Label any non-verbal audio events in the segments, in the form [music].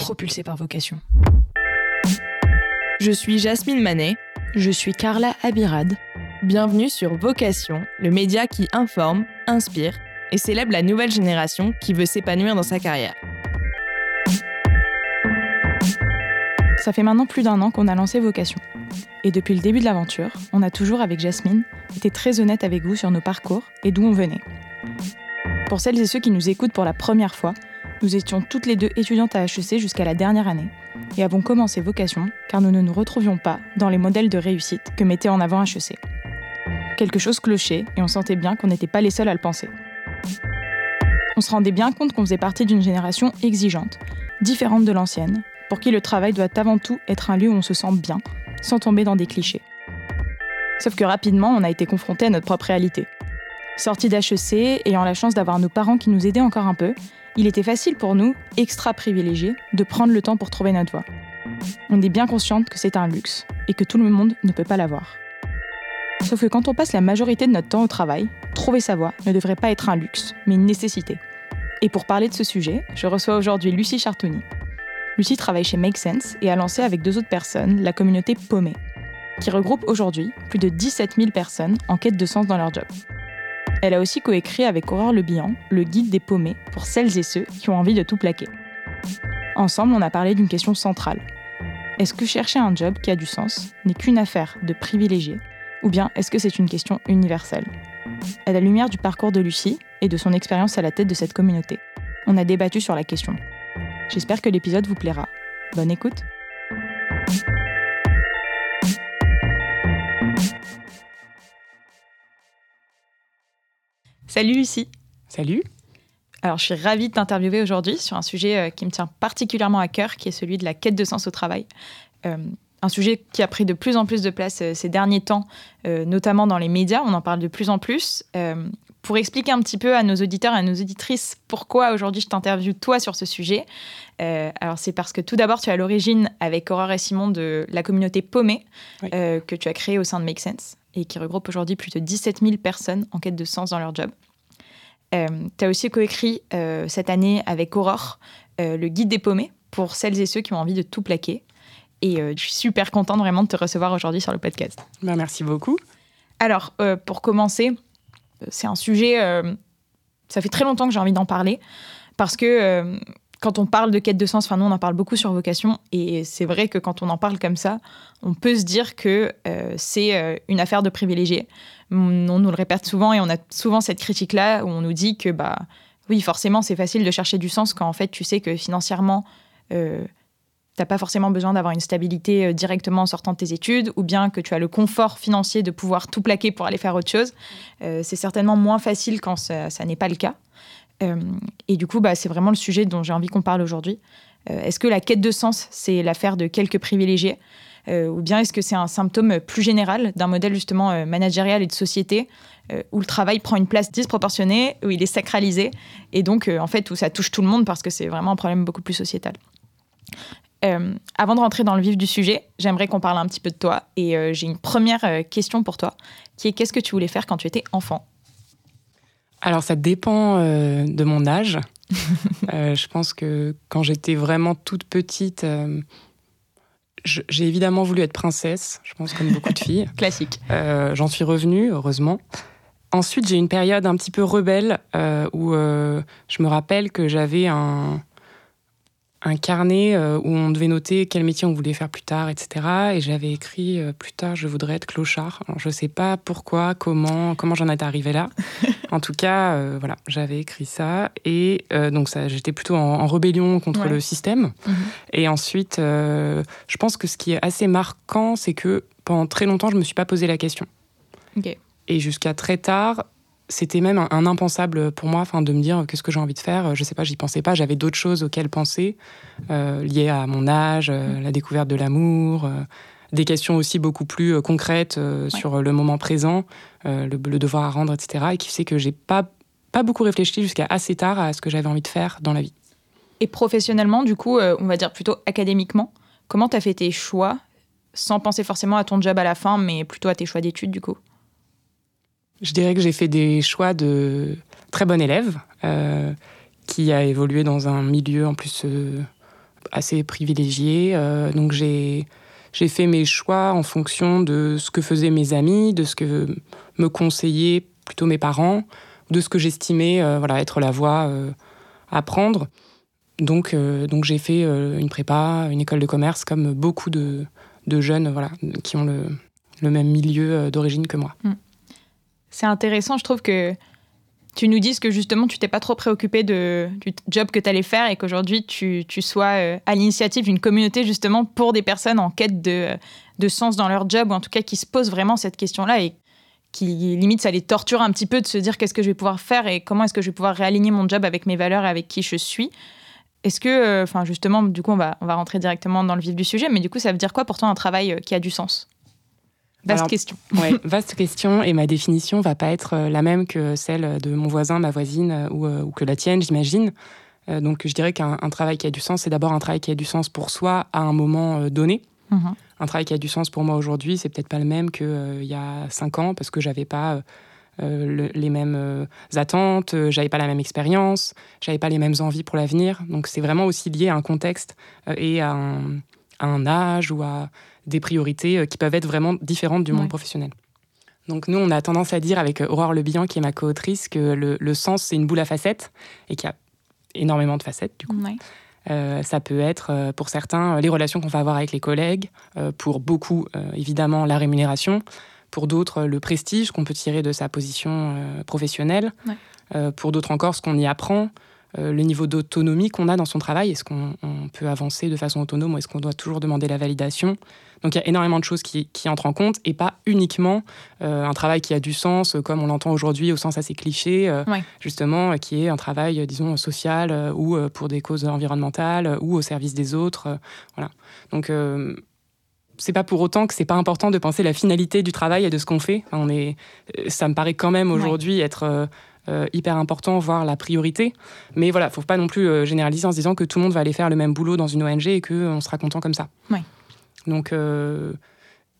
propulsé par vocation. Je suis Jasmine Manet. Je suis Carla Abirad. Bienvenue sur Vocation, le média qui informe, inspire et célèbre la nouvelle génération qui veut s'épanouir dans sa carrière. Ça fait maintenant plus d'un an qu'on a lancé Vocation. Et depuis le début de l'aventure, on a toujours, avec Jasmine, été très honnête avec vous sur nos parcours et d'où on venait. Pour celles et ceux qui nous écoutent pour la première fois, nous étions toutes les deux étudiantes à HEC jusqu'à la dernière année et avons commencé Vocation car nous ne nous retrouvions pas dans les modèles de réussite que mettait en avant HEC. Quelque chose clochait et on sentait bien qu'on n'était pas les seuls à le penser. On se rendait bien compte qu'on faisait partie d'une génération exigeante, différente de l'ancienne, pour qui le travail doit avant tout être un lieu où on se sent bien, sans tomber dans des clichés. Sauf que rapidement, on a été confronté à notre propre réalité. Sortis d'HEC, ayant la chance d'avoir nos parents qui nous aidaient encore un peu, il était facile pour nous, extra privilégiés, de prendre le temps pour trouver notre voie. On est bien consciente que c'est un luxe et que tout le monde ne peut pas l'avoir. Sauf que quand on passe la majorité de notre temps au travail, trouver sa voie ne devrait pas être un luxe, mais une nécessité. Et pour parler de ce sujet, je reçois aujourd'hui Lucie Chartouni, Lucie travaille chez Make Sense et a lancé avec deux autres personnes la communauté Paumé, qui regroupe aujourd'hui plus de 17 000 personnes en quête de sens dans leur job. Elle a aussi coécrit avec Aurore Le le guide des paumés pour celles et ceux qui ont envie de tout plaquer. Ensemble, on a parlé d'une question centrale. Est-ce que chercher un job qui a du sens n'est qu'une affaire de privilégiés ou bien est-ce que c'est une question universelle? À la lumière du parcours de Lucie et de son expérience à la tête de cette communauté, on a débattu sur la question. J'espère que l'épisode vous plaira. Bonne écoute Salut Lucie Salut alors, je suis ravie de t'interviewer aujourd'hui sur un sujet euh, qui me tient particulièrement à cœur, qui est celui de la quête de sens au travail. Euh, un sujet qui a pris de plus en plus de place euh, ces derniers temps, notamment dans les médias. On en parle de plus en plus pour expliquer un petit peu à nos auditeurs et à nos auditrices pourquoi aujourd'hui je t'interviewe toi sur ce sujet. Euh, alors c'est parce que tout d'abord tu es à l'origine avec Aurore et Simon de la communauté Paumé euh, que tu as créée au sein de Make Sense et qui regroupe aujourd'hui plus de 17 000 personnes en quête de sens dans leur job. Euh, tu as aussi coécrit cette année avec Aurore le guide des paumés pour celles et ceux qui ont envie de tout plaquer. Et je suis super contente vraiment de te recevoir aujourd'hui sur le podcast. Ben, merci beaucoup. Alors, pour commencer, c'est un sujet, euh, ça fait très longtemps que j'ai envie d'en parler, parce que euh, quand on parle de quête de sens, enfin nous on en parle beaucoup sur vocation, et c'est vrai que quand on en parle comme ça, on peut se dire que euh, c'est une affaire de privilégiés. On, nous le répète souvent et on a souvent cette critique-là où on nous dit que bah oui forcément c'est facile de chercher du sens quand en fait tu sais que financièrement n'as pas forcément besoin d'avoir une stabilité euh, directement en sortant de tes études, ou bien que tu as le confort financier de pouvoir tout plaquer pour aller faire autre chose. Euh, c'est certainement moins facile quand ça, n'est pas le cas. Euh, et du coup, bah, c'est vraiment le sujet dont j'ai envie qu'on parle aujourd'hui. est-ce que la quête de sens, c'est l'affaire de quelques privilégiés? Ou bien est-ce que c'est un symptôme plus général d'un modèle justement managérial et de société où le travail prend une place disproportionnée, où il est sacralisé, et donc en fait où ça touche tout le monde parce que c'est vraiment un problème beaucoup plus sociétal? Euh, avant de rentrer dans le vif du sujet, j'aimerais qu'on parle un petit peu de toi. Et euh, j'ai une première euh, question pour toi, qui est qu'est-ce que tu voulais faire quand tu étais enfant? Alors, ça dépend de mon âge. [laughs] je pense que quand j'étais vraiment toute petite, j'ai évidemment voulu être princesse, je pense comme beaucoup de filles. [laughs] Classique. J'en suis revenue, heureusement. Ensuite, j'ai une période un petit peu rebelle où je me rappelle que j'avais un un carnet euh, où on devait noter quel métier on voulait faire plus tard, etc. Et j'avais écrit euh, plus tard, je voudrais être clochard. je ne sais pas pourquoi, comment, comment j'en étais arrivée là. [laughs] en tout cas, euh, voilà, j'avais écrit ça. Et donc, ça, j'étais plutôt en, rébellion contre le système. Mhm. Et ensuite, je pense que ce qui est assez marquant, c'est que pendant très longtemps, je ne me suis pas posé la question. Et jusqu'à très tard, c'était même un, impensable pour moi enfin de me dire qu'est-ce que j'ai envie de faire? Je sais pas j'y pensais pas. J'avais d'autres choses auxquelles penser euh, liées à mon âge euh, mm. la découverte de l'amour euh, des questions aussi beaucoup plus concrètes sur le moment présent le, devoir à rendre etc et qui fait que j'ai pas pas beaucoup réfléchi jusqu'à assez tard à ce que j'avais envie de faire dans la vie. Et professionnellement du coup on va dire plutôt académiquement comment tu as fait tes choix sans penser forcément à ton job à la fin mais plutôt à tes choix d'études du coup? Je dirais que j'ai fait des choix de très bon élève, euh, qui a évolué dans un milieu en plus euh, assez privilégiée. donc j'ai j'ai fait mes choix en fonction de ce que faisaient mes amis, de ce que me conseillaient plutôt mes parents, de ce que j'estimais voilà, être la voie à prendre. Donc, donc j'ai fait une prépa, une école de commerce, comme beaucoup de, de jeunes voilà, qui ont le, le même milieu d'origine que moi. Mm. C'est intéressant, je trouve que tu nous dises que justement tu t'es pas trop préoccupé du job que tu allais faire et qu'aujourd'hui tu, tu, sois euh, à l'initiative d'une communauté justement pour des personnes en quête de, de, sens dans leur job ou en tout cas qui se posent vraiment cette question-là et qui limite ça les torture un petit peu de se dire qu'est-ce que je vais pouvoir faire et comment est-ce que je vais pouvoir réaligner mon job avec mes valeurs et avec qui je suis. Est-ce que, euh, enfin justement, du coup on va, on va rentrer directement dans le vif du sujet, mais du coup ça veut dire quoi pour toi un travail euh, qui a du sens? Vaste question. [laughs] Ouais, vaste question. Et ma définition va pas être euh, la même que celle de mon voisin, ma voisine euh, euh, ou, que la tienne, j'imagine. donc je dirais qu'un travail qui a du sens, c'est d'abord un travail qui a du sens pour soi à un moment donné. Mhm. Un travail qui a du sens pour moi aujourd'hui, c'est peut-être pas le même qu'il y a cinq ans parce que j'avais pas les mêmes attentes, j'avais pas la même expérience, j'avais pas les mêmes envies pour l'avenir. Donc c'est vraiment aussi lié à un contexte et à un âge ou à des priorités euh, qui peuvent être vraiment différentes du monde professionnel. Donc nous, on a tendance à dire avec euh, Aurore Le Bihan, qui est ma co-autrice, que le, sens, c'est une boule à facettes et qu'il y a énormément de facettes, du coup. Euh, ça peut être, pour certains, les relations qu'on va avoir avec les collègues, pour beaucoup, évidemment, la rémunération, pour d'autres, le prestige qu'on peut tirer de sa position professionnelle, pour d'autres encore, ce qu'on y apprend, le niveau d'autonomie qu'on a dans son travail, est-ce qu'on peut avancer de façon autonome ou est-ce qu'on doit toujours demander la validation? Donc il y a énormément de choses qui, entrent en compte et pas uniquement euh, un travail qui a du sens, euh, comme on l'entend aujourd'hui au sens assez cliché, euh, justement, qui est un travail, disons, social ou pour des causes environnementales ou au service des autres. voilà. Donc c'est pas pour autant que c'est pas important de penser la finalité du travail et de ce qu'on fait. on est, ça me paraît quand même aujourd'hui être hyper important, voire la priorité. Mais voilà, faut pas non plus généraliser en se disant que tout le monde va aller faire le même boulot dans une ONG et qu'on sera content comme ça. Donc, euh,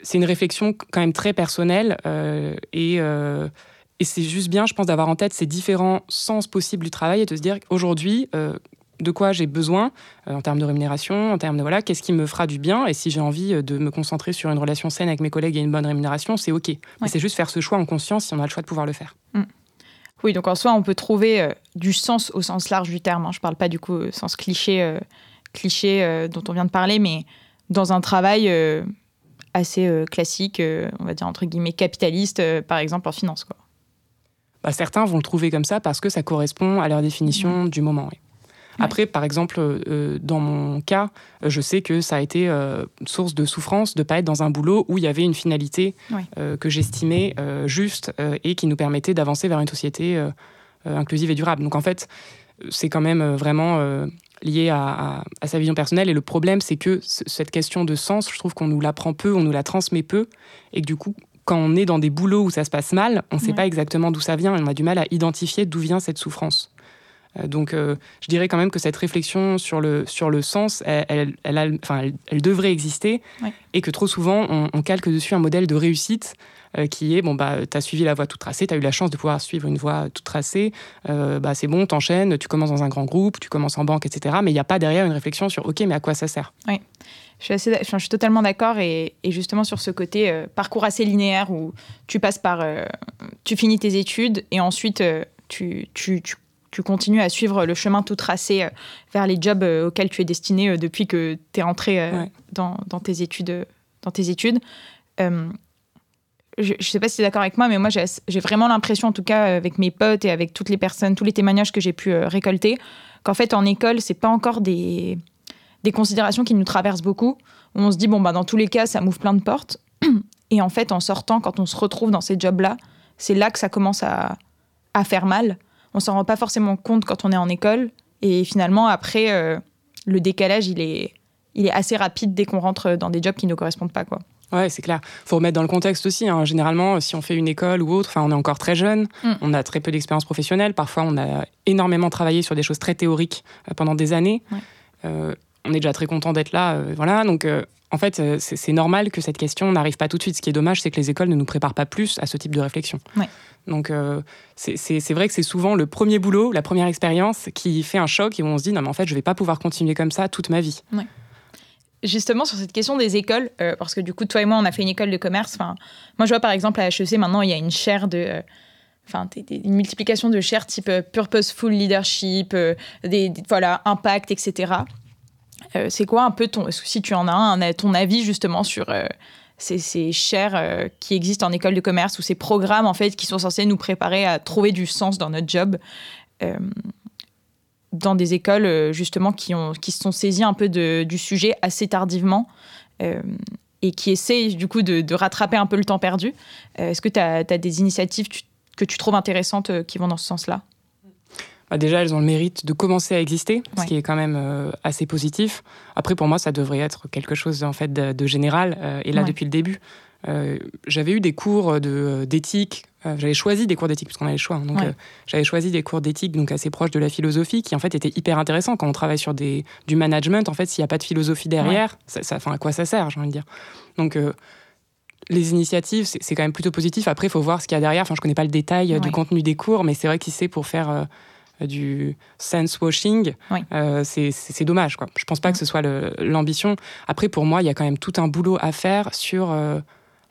c'est une réflexion quand même très personnelle euh, euh, et, c'est juste bien, je pense, d'avoir en tête ces différents sens possibles du travail et de se dire aujourd'hui, de quoi j'ai besoin en termes de rémunération, en termes de voilà, qu'est-ce qui me fera du bien et si j'ai envie de me concentrer sur une relation saine avec mes collègues et une bonne rémunération, c'est OK. Mais c'est juste faire ce choix en conscience si on a le choix de pouvoir le faire. Mm. Oui, donc en soi, on peut trouver du sens au sens large du terme. Hein. Je ne parle pas du coup sens cliché, cliché dont on vient de parler, mais dans un travail euh, assez euh, classique, euh, on va dire entre guillemets capitaliste, par exemple en finance. Quoi. Bah, certains vont le trouver comme ça parce que ça correspond à leur définition du moment. Après, par exemple, dans mon cas, je sais que ça a été source de souffrance de ne pas être dans un boulot où il y avait une finalité que j'estimais juste et qui nous permettait d'avancer vers une société inclusive et durable. Donc en fait, c'est quand même vraiment lié à, sa vision personnelle. Et le problème, c'est que cette question de sens, je trouve qu'on nous l'apprend peu, on nous la transmet peu, et que du coup, quand on est dans des boulots où ça se passe mal, on ne sait pas exactement d'où ça vient, et on a du mal à identifier d'où vient cette souffrance. Euh, donc, euh, je dirais quand même que cette réflexion sur le, sur le sens, elle, elle, enfin, elle, devrait exister, et que trop souvent, on, on, calque dessus un modèle de réussite euh, qui est bon, bah, tu as suivi la voie toute tracée, tu as eu la chance de pouvoir suivre une voie toute tracée, euh, bah, c'est bon, t'enchaînes, tu commences dans un grand groupe, tu commences en banque, etc. Mais il n'y a pas derrière une réflexion sur OK, mais à quoi ça sert? Oui. Je suis, assez, je suis totalement d'accord et, justement sur ce côté euh, parcours assez linéaire où tu passes par, tu finis tes études et ensuite tu, tu, tu, continues à suivre le chemin tout tracé vers les jobs auxquels tu es destiné depuis que tu es rentré dans, dans, tes études. Dans tes études je ne sais pas si tu es d'accord avec moi, mais moi, j'ai vraiment l'impression, en tout cas, avec mes potes et avec toutes les personnes, tous les témoignages que j'ai pu euh, récolter, qu'en fait, en école, c'est pas encore des, des considérations qui nous traversent beaucoup. On se dit, bon, bah, dans tous les cas, ça m'ouvre plein de portes. Et en fait, en sortant, quand on se retrouve dans ces jobs-là, c'est là que ça commence à, à faire mal. On s'en rend pas forcément compte quand on est en école. Et finalement, après, euh, le décalage, il est, il est assez rapide dès qu'on rentre dans des jobs qui ne correspondent pas. Quoi. Ouais, c'est clair. Faut remettre dans le contexte aussi. Hein. Généralement, si on fait une école ou autre, on est encore très jeune, mm. on a très peu d'expérience professionnelle. Parfois, on a énormément travaillé sur des choses très théoriques euh, pendant des années. Euh, on est déjà très content d'être là, euh, voilà. Donc, en fait, c'est normal que cette question n'arrive pas tout de suite. Ce qui est dommage, c'est que les écoles ne nous préparent pas plus à ce type de réflexion. Donc c'est vrai que c'est souvent le premier boulot, la première expérience qui fait un choc et où on se dit non mais en fait je vais pas pouvoir continuer comme ça toute ma vie. Justement sur cette question des écoles, parce que du coup toi et moi on a fait une école de commerce. Enfin, moi je vois par exemple à HEC maintenant il y a une chaire de enfin, une multiplication de chaires type purposeful leadership, des, voilà, impact, etc. c'est quoi un peu ton, si tu en as un, ton avis justement sur ces, ces euh, qui existent en école de commerce ou ces programmes en fait qui sont censés nous préparer à trouver du sens dans notre job euh, dans des écoles euh, justement qui, ont, qui se sont saisies un peu du sujet assez tardivement et qui essaient du coup de, rattraper un peu le temps perdu. Est-ce que tu as, des initiatives que tu trouves intéressantes qui vont dans ce sens-là? Bah, déjà, elles ont le mérite de commencer à exister, ce qui est quand même euh, assez positif. Après, pour moi, ça devrait être quelque chose en fait de, général, euh, et là depuis le début. Euh, j'avais eu des cours d'éthique. j'avais choisi des cours d'éthique parce qu'on avait le choix. Hein, donc, j'avais choisi des cours d'éthique donc assez proches de la philosophie, qui en fait étaient hyper intéressants quand on travaille sur des, du management. En fait, s'il n'y a pas de philosophie derrière, ça, ça, à quoi ça sert, j'ai envie de dire. Donc les initiatives, c'est quand même plutôt positif. Après, il faut voir ce qu'il y a derrière. Enfin, je connais pas le détail du contenu des cours, mais c'est vrai c'est pour faire du sense washing, euh, c'est dommage. Quoi. Je pense pas que ce soit l'ambition. Après, pour moi, il y a quand même tout un boulot à faire sur euh,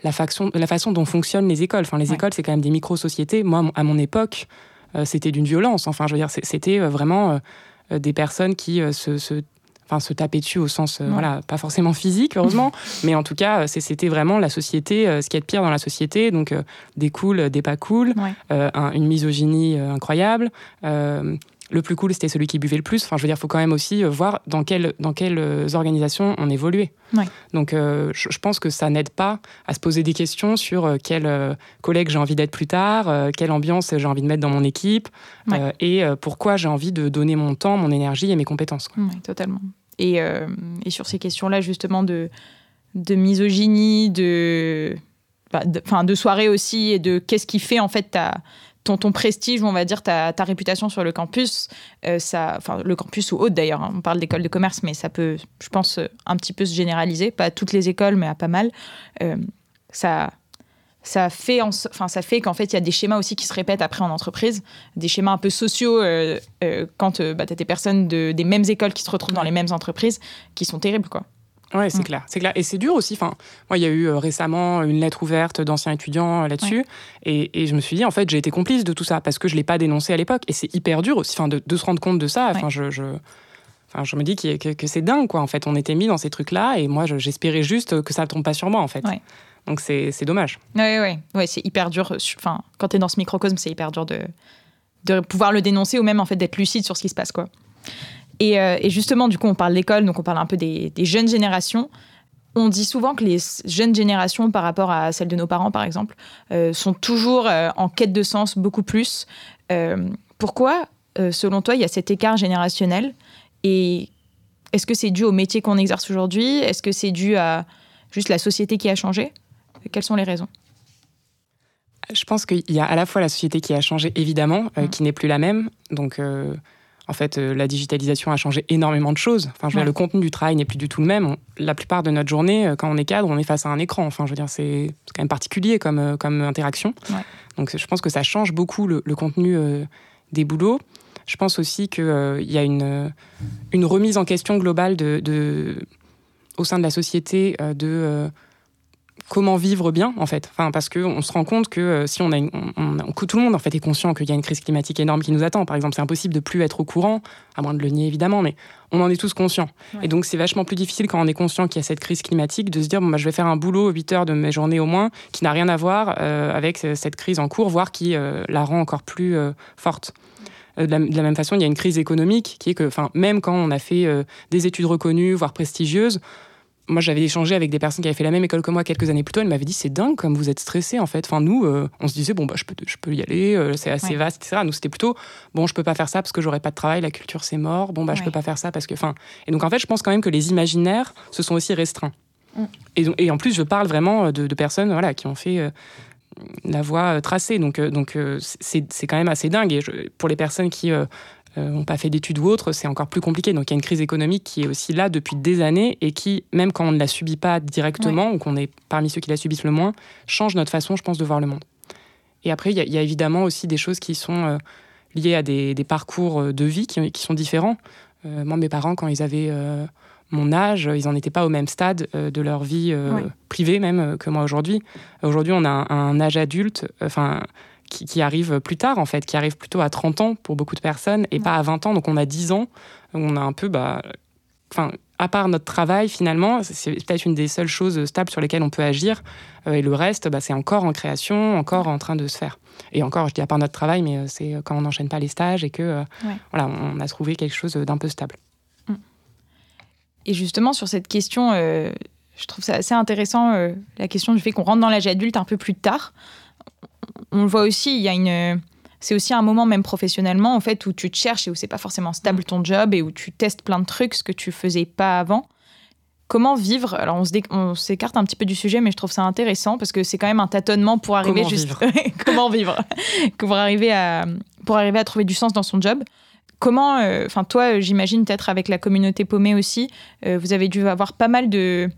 la, façon, la façon dont fonctionnent les écoles. Enfin, les écoles, c'est quand même des micro-sociétés. Moi, à mon époque, euh, c'était d'une violence. Enfin, je veux dire, c'était vraiment des personnes qui se enfin se taper dessus au sens, euh, voilà, pas forcément physique, heureusement, [laughs] mais en tout cas, c'était vraiment la société, euh, ce qui est de pire dans la société, donc euh, des cool, des pas cool, une misogynie incroyable. le plus cool, c'était celui qui buvait le plus. Enfin, je veux dire, il faut quand même aussi voir dans, quelle, dans quelles organisations on évoluait. Donc, je, pense que ça n'aide pas à se poser des questions sur quel collègue j'ai envie d'être plus tard, quelle ambiance j'ai envie de mettre dans mon équipe, et pourquoi j'ai envie de donner mon temps, mon énergie et mes compétences. Oui, totalement. Euh, et, sur ces questions-là, justement, de, misogynie, de, bah, de, soirée aussi, et de qu'est-ce qui fait en fait ton, ton prestige, on va dire, ta, ta réputation sur le campus, euh, enfin, le campus ou autre d'ailleurs, hein. on parle d'école de commerce, mais ça peut, je pense, un petit peu se généraliser, pas à toutes les écoles, mais à pas mal. Euh, ça, ça fait, enfin, ça fait qu'en fait, il y a des schémas aussi qui se répètent après en entreprise, des schémas un peu sociaux euh, euh, quand euh, bah, tu as des personnes de, des mêmes écoles qui se retrouvent dans les mêmes entreprises qui sont terribles, quoi. Ouais, c'est mm. clair, c'est clair. Et c'est dur aussi. Enfin, moi, il y a eu récemment une lettre ouverte d'anciens étudiants là-dessus, et, et, je me suis dit, en fait, j'ai été complice de tout ça parce que je l'ai pas dénoncé à l'époque, et c'est hyper dur aussi, enfin, de, de, se rendre compte de ça. Enfin, je, je, Enfin, je me dis que c'est dingue, quoi. En fait, on était mis dans ces trucs-là, et moi, j'espérais juste que ça ne tombe pas sur moi, en fait. Donc c'est dommage. Oui, oui, ouais, c'est hyper dur. Enfin, quand tu es dans ce microcosme, c'est hyper dur de, de pouvoir le dénoncer ou même en fait d'être lucide sur ce qui se passe. Quoi. Et, euh, et justement, du coup, on parle d'école, donc on parle un peu des, des, jeunes générations. On dit souvent que les jeunes générations, par rapport à celles de nos parents, par exemple, euh, sont toujours euh, en quête de sens beaucoup plus. pourquoi, selon toi, il y a cet écart générationnel? Et est-ce que c'est dû au métier qu'on exerce aujourd'hui? Est-ce que c'est dû à juste la société qui a changé? Quelles sont les raisons Je pense qu'il y a à la fois la société qui a changé, évidemment, euh, mmh. qui n'est plus la même. Donc, euh, en fait, euh, la digitalisation a changé énormément de choses. Enfin, je veux dire, le contenu du travail n'est plus du tout le même. la plupart de notre journée, quand on est cadre, on est face à un écran. Enfin, je veux dire, c'est quand même particulier comme, comme interaction. Donc, je pense que ça change beaucoup le, contenu des boulots. Je pense aussi qu'il y a une, une remise en question globale de, de au sein de la société de comment vivre bien en fait. Enfin, parce qu'on se rend compte que euh, si on a, tout le monde en fait est conscient qu'il y a une crise climatique énorme qui nous attend. Par exemple, c'est impossible de plus être au courant, à moins de le nier évidemment, mais on en est tous conscients. Et donc c'est vachement plus difficile quand on est conscient qu'il y a cette crise climatique de se dire bon bah je vais faire un boulot 8 heures de mes journées au moins qui n'a rien à voir euh, avec cette crise en cours, voire qui euh, la rend encore plus forte. De la, même façon, il y a une crise économique qui est que, enfin, même quand on a fait des études reconnues, voire prestigieuses, moi, j'avais échangé avec des personnes qui avaient fait la même école que moi quelques années plus tôt. Elles m'avaient dit c'est dingue comme vous êtes stressé en fait. Enfin, nous, euh, on se disait bon, bah, je, peux, je peux y aller, euh, c'est assez vaste, etc. Nous, c'était plutôt bon, je peux pas faire ça parce que j'aurais pas de travail, la culture c'est mort. Bon, bah, je peux pas faire ça parce que. Enfin, et donc en fait, je pense quand même que les imaginaires se sont aussi restreints. Mm. Et, et, en plus, je parle vraiment de, personnes voilà, qui ont fait. Euh, la voie tracée. Donc, donc c'est quand même assez dingue. Et pour les personnes qui n'ont euh, pas fait d'études ou autres, c'est encore plus compliqué. Donc il y a une crise économique qui est aussi là depuis des années et qui, même quand on ne la subit pas directement ou qu'on est parmi ceux qui la subissent le moins, change notre façon, je pense, de voir le monde. Et après, il y, a évidemment aussi des choses qui sont liées à des, parcours de vie qui, sont différents. moi, mes parents, quand ils avaient mon âge, ils n'en étaient pas au même stade de leur vie privée même que moi aujourd'hui. Aujourd'hui, on a un, âge adulte, enfin, qui, arrive plus tard en fait, qui arrive plutôt à 30 ans pour beaucoup de personnes et pas à 20 ans. Donc on a 10 ans, on a un peu, bah, enfin, à part notre travail, finalement, c'est peut-être une des seules choses stables sur lesquelles on peut agir. Euh, et le reste, bah, c'est encore en création, encore en train de se faire. Et encore, je dis à part notre travail, mais euh, c'est quand on n'enchaîne pas les stages et que euh, voilà, on a trouvé quelque chose d'un peu stable. Mm. Et justement, sur cette question, je trouve ça assez intéressant, la question du fait qu'on rentre dans l'âge adulte un peu plus tard. On le voit aussi, il y a une c'est aussi un moment même professionnellement en fait où tu te cherches et où c'est pas forcément stable ton job et où tu testes plein de trucs ce que tu faisais pas avant. Comment vivre Alors on s'écarte un petit peu du sujet, mais je trouve ça intéressant parce que c'est quand même un tâtonnement pour arriver comment juste vivre? [laughs] comment vivre? Pour arriver à pour arriver à trouver du sens dans son job. Comment, euh, enfin toi, j'imagine peut-être avec la communauté paumée aussi, euh, vous avez dû avoir pas mal de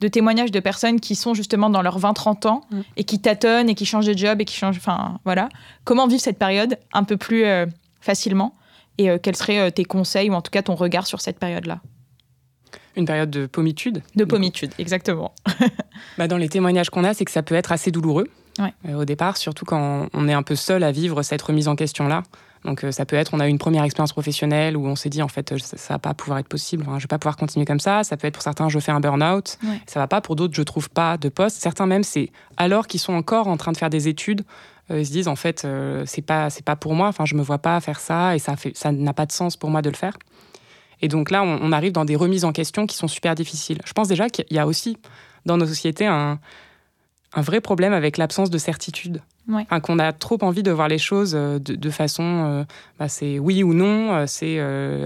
de témoignages de personnes qui sont justement dans leurs 20-30 ans mm. et qui tâtonnent et qui changent de job et qui changent. Enfin, voilà. Comment vivre cette période un peu plus euh, facilement et euh, quels seraient euh, tes conseils ou en tout cas ton regard sur cette période-là? Une période de pommitude De pommitude, exactement. [laughs] bah dans les témoignages qu'on a, c'est que ça peut être assez douloureux au départ, surtout quand on est un peu seul à vivre cette remise en question-là. Donc euh, ça peut être, on a eu une première expérience professionnelle où on s'est dit en fait ça, ne va pas pouvoir être possible, je je vais pas pouvoir continuer comme ça. Ça peut être pour certains je fais un burn-out, Ça ça va pas. Pour d'autres je trouve pas de poste. Certains même c'est alors qu'ils sont encore en train de faire des études, euh, ils se disent en fait euh, c'est pas c'est pas pour moi. Enfin je me vois pas faire ça et ça fait ça n'a pas de sens pour moi de le faire. Et donc là on, arrive dans des remises en question qui sont super difficiles. Je pense déjà qu'il y a aussi dans nos sociétés un un vrai problème avec l'absence de certitude. qu'on a trop envie de voir les choses euh, de, façon, euh, bah, c'est oui ou non, euh, c'est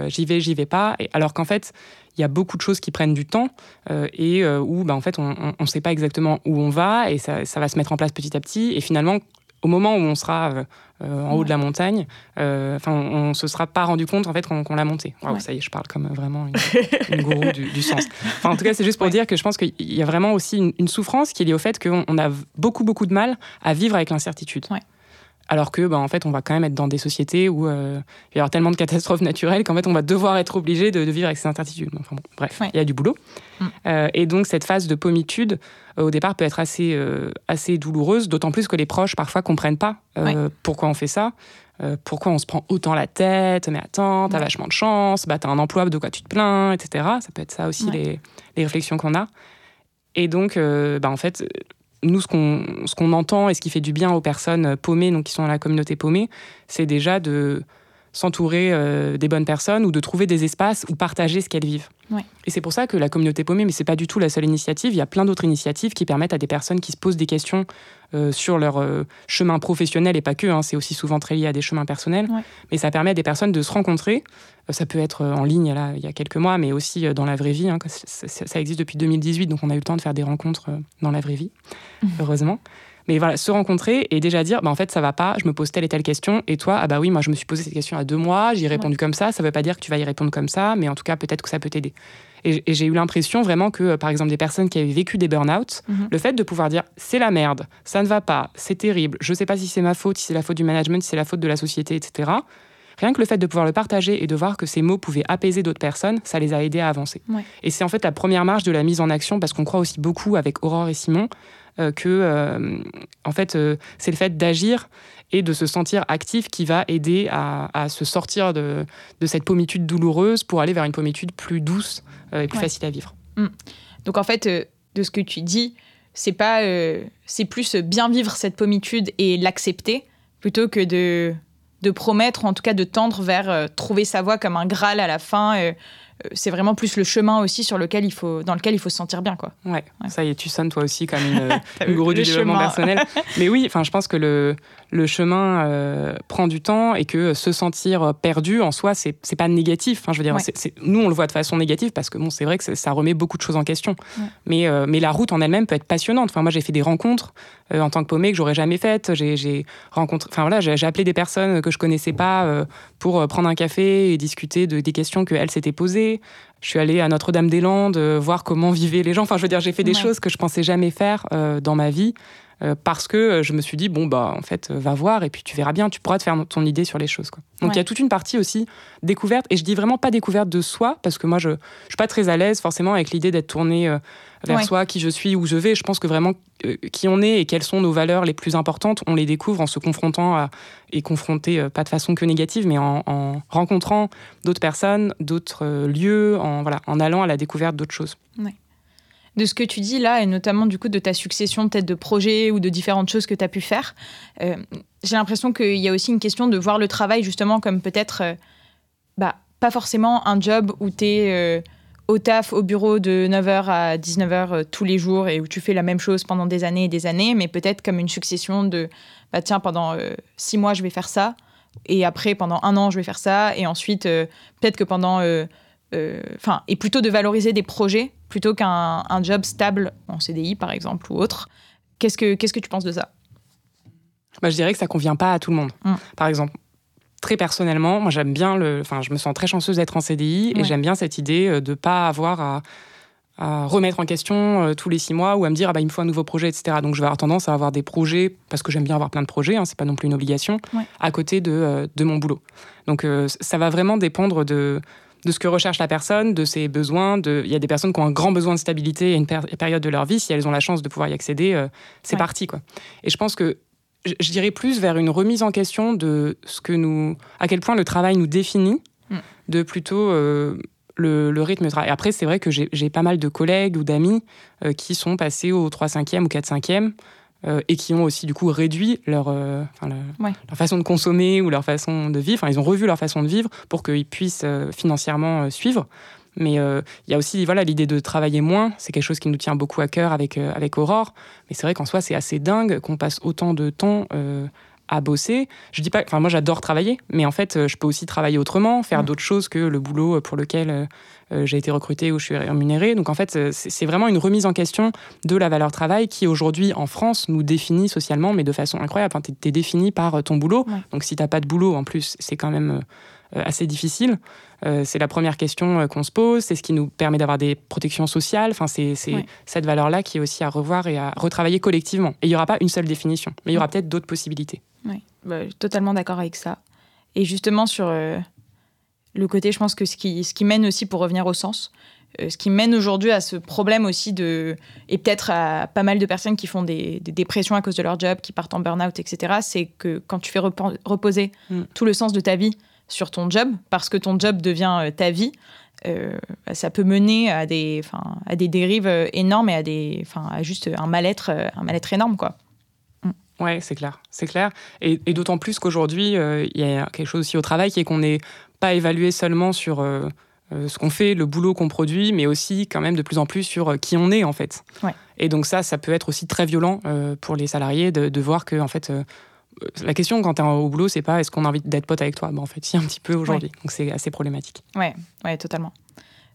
j'y vais, j'y vais pas. Et, alors qu'en fait, il y a beaucoup de choses qui prennent du temps et où, bah, en fait, on ne sait pas exactement où on va et ça, ça, va se mettre en place petit à petit. Et finalement, au moment où on sera euh, euh, en haut de la montagne, euh, enfin, on, ne se sera pas rendu compte en fait qu'on l'a monté. Ça y est, je parle comme vraiment [laughs] une, gourou du, sens. en tout cas, c'est juste pour dire que je pense qu'il y a vraiment aussi une, souffrance qui est liée au fait qu'on a beaucoup beaucoup de mal à vivre avec l'incertitude. Alors que, bah, en fait, on va quand même être dans des sociétés où il va y avoir tellement de catastrophes naturelles qu'en fait, on va devoir être obligé de, vivre avec ces incertitudes. Enfin, bref, il y a du boulot. Mm. et donc, cette phase de pommitude, au départ peut être assez, euh, assez douloureuse, d'autant plus que les proches parfois comprennent pas euh, pourquoi on fait ça. Euh, pourquoi on se prend autant la tête Mais attends, t'as vachement de chance, bah, t'as un emploi, de quoi tu te plains, etc. Ça peut être ça aussi les, les, réflexions qu'on a. Et donc, bah, en fait, nous, ce qu'on ce entend et ce qui fait du bien aux personnes paumées, donc qui sont dans la communauté paumée, c'est déjà de s'entourer euh, des bonnes personnes ou de trouver des espaces où partager ce qu'elles vivent. Et c'est pour ça que la communauté paumée, mais c'est pas du tout la seule initiative. Il y a plein d'autres initiatives qui permettent à des personnes qui se posent des questions euh, sur leur euh, chemin professionnel et pas que. Hein, c'est aussi souvent très lié à des chemins personnels. Mais ça permet à des personnes de se rencontrer. ça peut être en ligne là, il y a quelques mois, mais aussi dans la vraie vie. Hein, ça, existe depuis 2018, donc on a eu le temps de faire des rencontres dans la vraie vie, mmh. [laughs] heureusement. Mais voilà, se rencontrer et déjà dire, bah, en fait, ça va pas, je me pose telle et telle question, et toi, ah bah oui, moi, je me suis posé cette question à deux mois, j'y ai répondu comme ça, ça veut pas dire que tu vas y répondre comme ça, mais en tout cas, peut-être que ça peut t'aider. Et, j'ai eu l'impression vraiment que, euh, par exemple, des personnes qui avaient vécu des burn-out, mhm. le fait de pouvoir dire, c'est la merde, ça ne va pas, c'est terrible, je sais pas si c'est ma faute, si c'est la faute du management, si c'est la faute de la société, etc. Rien que le fait de pouvoir le partager et de voir que ces mots pouvaient apaiser d'autres personnes, ça les a aidés à avancer. Et c'est en fait la première marche de la mise en action, parce qu'on croit aussi beaucoup avec Aurore et Simon que, euh, en fait, euh, c'est le fait d'agir et de se sentir actif qui va aider à, se sortir de, cette pommitude douloureuse pour aller vers une pommitude plus douce et plus facile à vivre. Mm. Donc en fait, de ce que tu dis, c'est pas, c'est plus bien vivre cette pommitude et l'accepter plutôt que de de promettre, ou en tout cas de tendre vers trouver sa voie comme un graal à la fin, euh, c'est vraiment plus le chemin aussi sur lequel il faut, dans lequel il faut se sentir bien. Quoi. Ouais, ça y est, tu sonnes toi aussi comme une, [laughs] une gourou du développement personnel. [laughs] Mais oui, enfin, je pense que le, le chemin euh, prend du temps et que se sentir perdu en soi, c'est, c'est pas négatif. Enfin, je veux dire, nous, on le voit de façon négative parce que bon, c'est vrai que ça remet beaucoup de choses en question. Mais, euh, mais la route en elle-même peut être passionnante. Enfin, moi, j'ai fait des rencontres en tant que paumé que j'aurais jamais faites. J'ai, j'ai rencontré, enfin voilà, j'ai, appelé des personnes que je connaissais pas pour prendre un café et discuter de, des questions qu'elles s'étaient posées. Je suis allée à Notre-Dame-des-Landes voir comment vivaient les gens. Enfin, je veux dire, j'ai fait des Ouais. choses que je pensais jamais faire dans ma vie euh, parce que euh, je me suis dit bon bah en fait euh, va voir et puis tu verras bien, tu pourras te faire ton idée sur les choses quoi. Donc il Ouais. y a toute une partie aussi découverte et je dis vraiment pas découverte de soi parce que moi je je suis pas très à l'aise forcément avec l'idée d'être tournée euh, vers Ouais. soi, qui je suis, où je vais. Je pense que vraiment euh, qui on est et quelles sont nos valeurs les plus importantes, on les découvre en se confrontant à, et confronté pas de façon que négative, mais en, en rencontrant d'autres personnes, d'autres lieux, en voilà, en allant à la découverte d'autres choses. De ce que tu dis là, et notamment du coup de ta succession peut-être de projets ou de différentes choses que tu as pu faire, euh, j'ai l'impression qu'il y a aussi une question de voir le travail justement comme peut-être, euh, bah, pas forcément un job où tu es au taf, au bureau de 9h à 19h euh, tous les jours et où tu fais la même chose pendant des années et des années, mais peut-être comme une succession de, bah tiens, pendant euh, six mois je vais faire ça, et après pendant un an je vais faire ça, et ensuite euh, peut-être que pendant... euh, euh, enfin, et plutôt de valoriser des projets plutôt qu'un un job stable en CDI par exemple ou autre. Qu'est-ce que qu'est-ce que tu penses de ça? Bah, je dirais que ça convient pas à tout le monde. Mm. Par exemple, très personnellement, moi j'aime bien le. Enfin, je me sens très chanceuse d'être en CDI Ouais. et j'aime bien cette idée euh, de pas avoir à, à remettre en question euh, tous les six mois ou à me dire ah bah, il me faut un nouveau projet, etc. Donc je vais avoir tendance à avoir des projets, parce que j'aime bien avoir plein de projets, hein, c'est pas non plus une obligation, Ouais. à côté de, euh, de mon boulot. Donc euh, ça va vraiment dépendre de de ce que recherche la personne, de ses besoins. De... Il y a des personnes qui ont un grand besoin de stabilité à une péri- période de leur vie. Si elles ont la chance de pouvoir y accéder, euh, c'est Ouais. parti. Quoi. Et je pense que je, dirais plus vers une remise en question de ce que nous, à quel point le travail nous définit, Mm. de plutôt euh, le, le rythme de travail. Après, c'est vrai que j'ai pas mal de collègues ou d'amis euh, qui sont passés au 3-5e ou 4-5e euh, et qui ont aussi du coup réduit leur, euh, enfin, le- Ouais. leur façon de consommer ou leur façon de vivre. Enfin, ils ont revu leur façon de vivre pour qu'ils puissent euh, financièrement suivre. Mais il y a aussi voilà l'idée de travailler moins. C'est quelque chose qui nous tient beaucoup à cœur avec, avec Aurore. Mais c'est vrai qu'en soi, c'est assez dingue qu'on passe autant de temps à bosser. Je dis pas, enfin moi j'adore travailler, mais en fait euh, je peux aussi travailler autrement, faire Mm. d'autres choses que le boulot pour lequel euh, euh, j'ai été recrutée ou je suis rémunérée. Donc en fait euh, c'est vraiment une remise en question de la valeur travail qui aujourd'hui en France nous définit socialement, mais de façon incroyable. Enfin, t'es es défini par euh, ton boulot. Ouais. Donc si t'as pas de boulot en plus, c'est quand même euh, euh, assez difficile. Euh, c'est la première question euh, qu'on se pose. C'est ce qui nous permet d'avoir des protections sociales. Enfin, c'est Ouais. cette valeur-là qui est aussi à revoir et à retravailler collectivement. Et il n'y aura pas une seule définition, mais il y aura peut-être d'autres possibilités. Ouais, bah, totalement d'accord avec ça. Et justement sur euh, le côté, je pense que ce qui, ce qui mène aussi, pour revenir au sens, euh, ce qui mène aujourd'hui à ce problème aussi de, et peut-être à pas mal de personnes qui font des, des dépressions à cause de leur job, qui partent en burn-out, etc., c'est que quand tu fais repo- reposer Mm. tout le sens de ta vie sur ton job, parce que ton job devient euh, ta vie, euh, ça peut mener à des, enfin, à des dérives euh, énormes et à, des, enfin, à juste un mal-être, mal-être énorme, quoi. Ouais, c'est clair, c'est clair. Et, et d'autant plus qu'aujourd'hui, euh, il y a quelque chose aussi au travail qui est qu'on n'est pas évalué seulement sur euh, ce qu'on fait, le boulot qu'on produit, mais aussi quand même de plus en plus sur qui on est en fait. Ouais. Et donc ça, ça peut être aussi très violent pour les salariés de, de voir que en fait. La question quand tu es au boulot, c'est pas est-ce qu'on a envie d'être pote avec toi? Bah, En fait, si, un petit peu aujourd'hui. Donc c'est assez problématique. Ouais, ouais, totalement.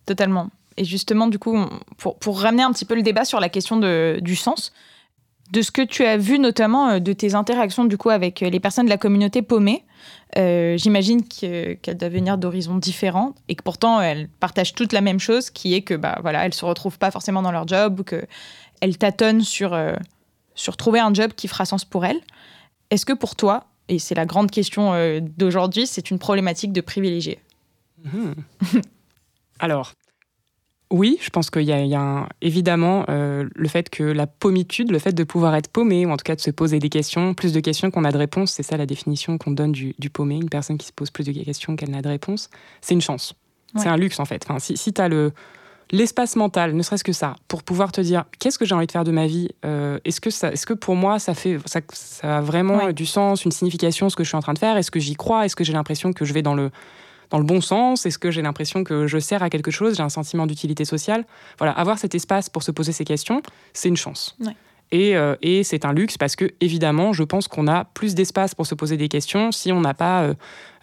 Totalement. Et justement, du coup, pour, pour ramener un petit peu le débat sur la question de, du sens, de ce que tu as vu notamment euh, de tes interactions du coup avec euh, les personnes de la communauté paumée, euh, j'imagine que- qu'elles doivent venir d'horizons différents et que pourtant elles partagent toutes la même chose, qui est que bah voilà, elles se retrouvent pas forcément dans leur job ou que elles tâtonnent sur euh, sur trouver un job qui fera sens pour elles. Est-ce que pour toi, et c'est la grande question euh, d'aujourd'hui, c'est une problématique de privilégier Mhm. [laughs] Alors, oui, je pense qu'il y a, il y a un- évidemment euh, le fait que la pommitude, le fait de pouvoir être paumé, ou en tout cas de se poser des questions, plus de questions qu'on a de réponses, c'est ça la définition qu'on donne du, du paumé, une personne qui se pose plus de questions qu'elle n'a de réponses, c'est une chance. Ouais. C'est un luxe en fait. Enfin, si si tu as le, l'espace mental, ne serait-ce que ça, pour pouvoir te dire qu'est-ce que j'ai envie de faire de ma vie, euh, est-ce que, ça, est-ce que pour moi ça, fait, ça, ça a vraiment Ouais. du sens, une signification ce que je suis en train de faire, est-ce que j'y crois, est-ce que j'ai l'impression que je vais dans le dans le bon sens? Est-ce que j'ai l'impression que je sers à quelque chose? J'ai un sentiment d'utilité sociale Voilà, avoir cet espace pour se poser ces questions, c'est une chance. Ouais. Et, euh, et c'est un luxe parce que, évidemment, je pense qu'on a plus d'espace pour se poser des questions si on n'a pas euh,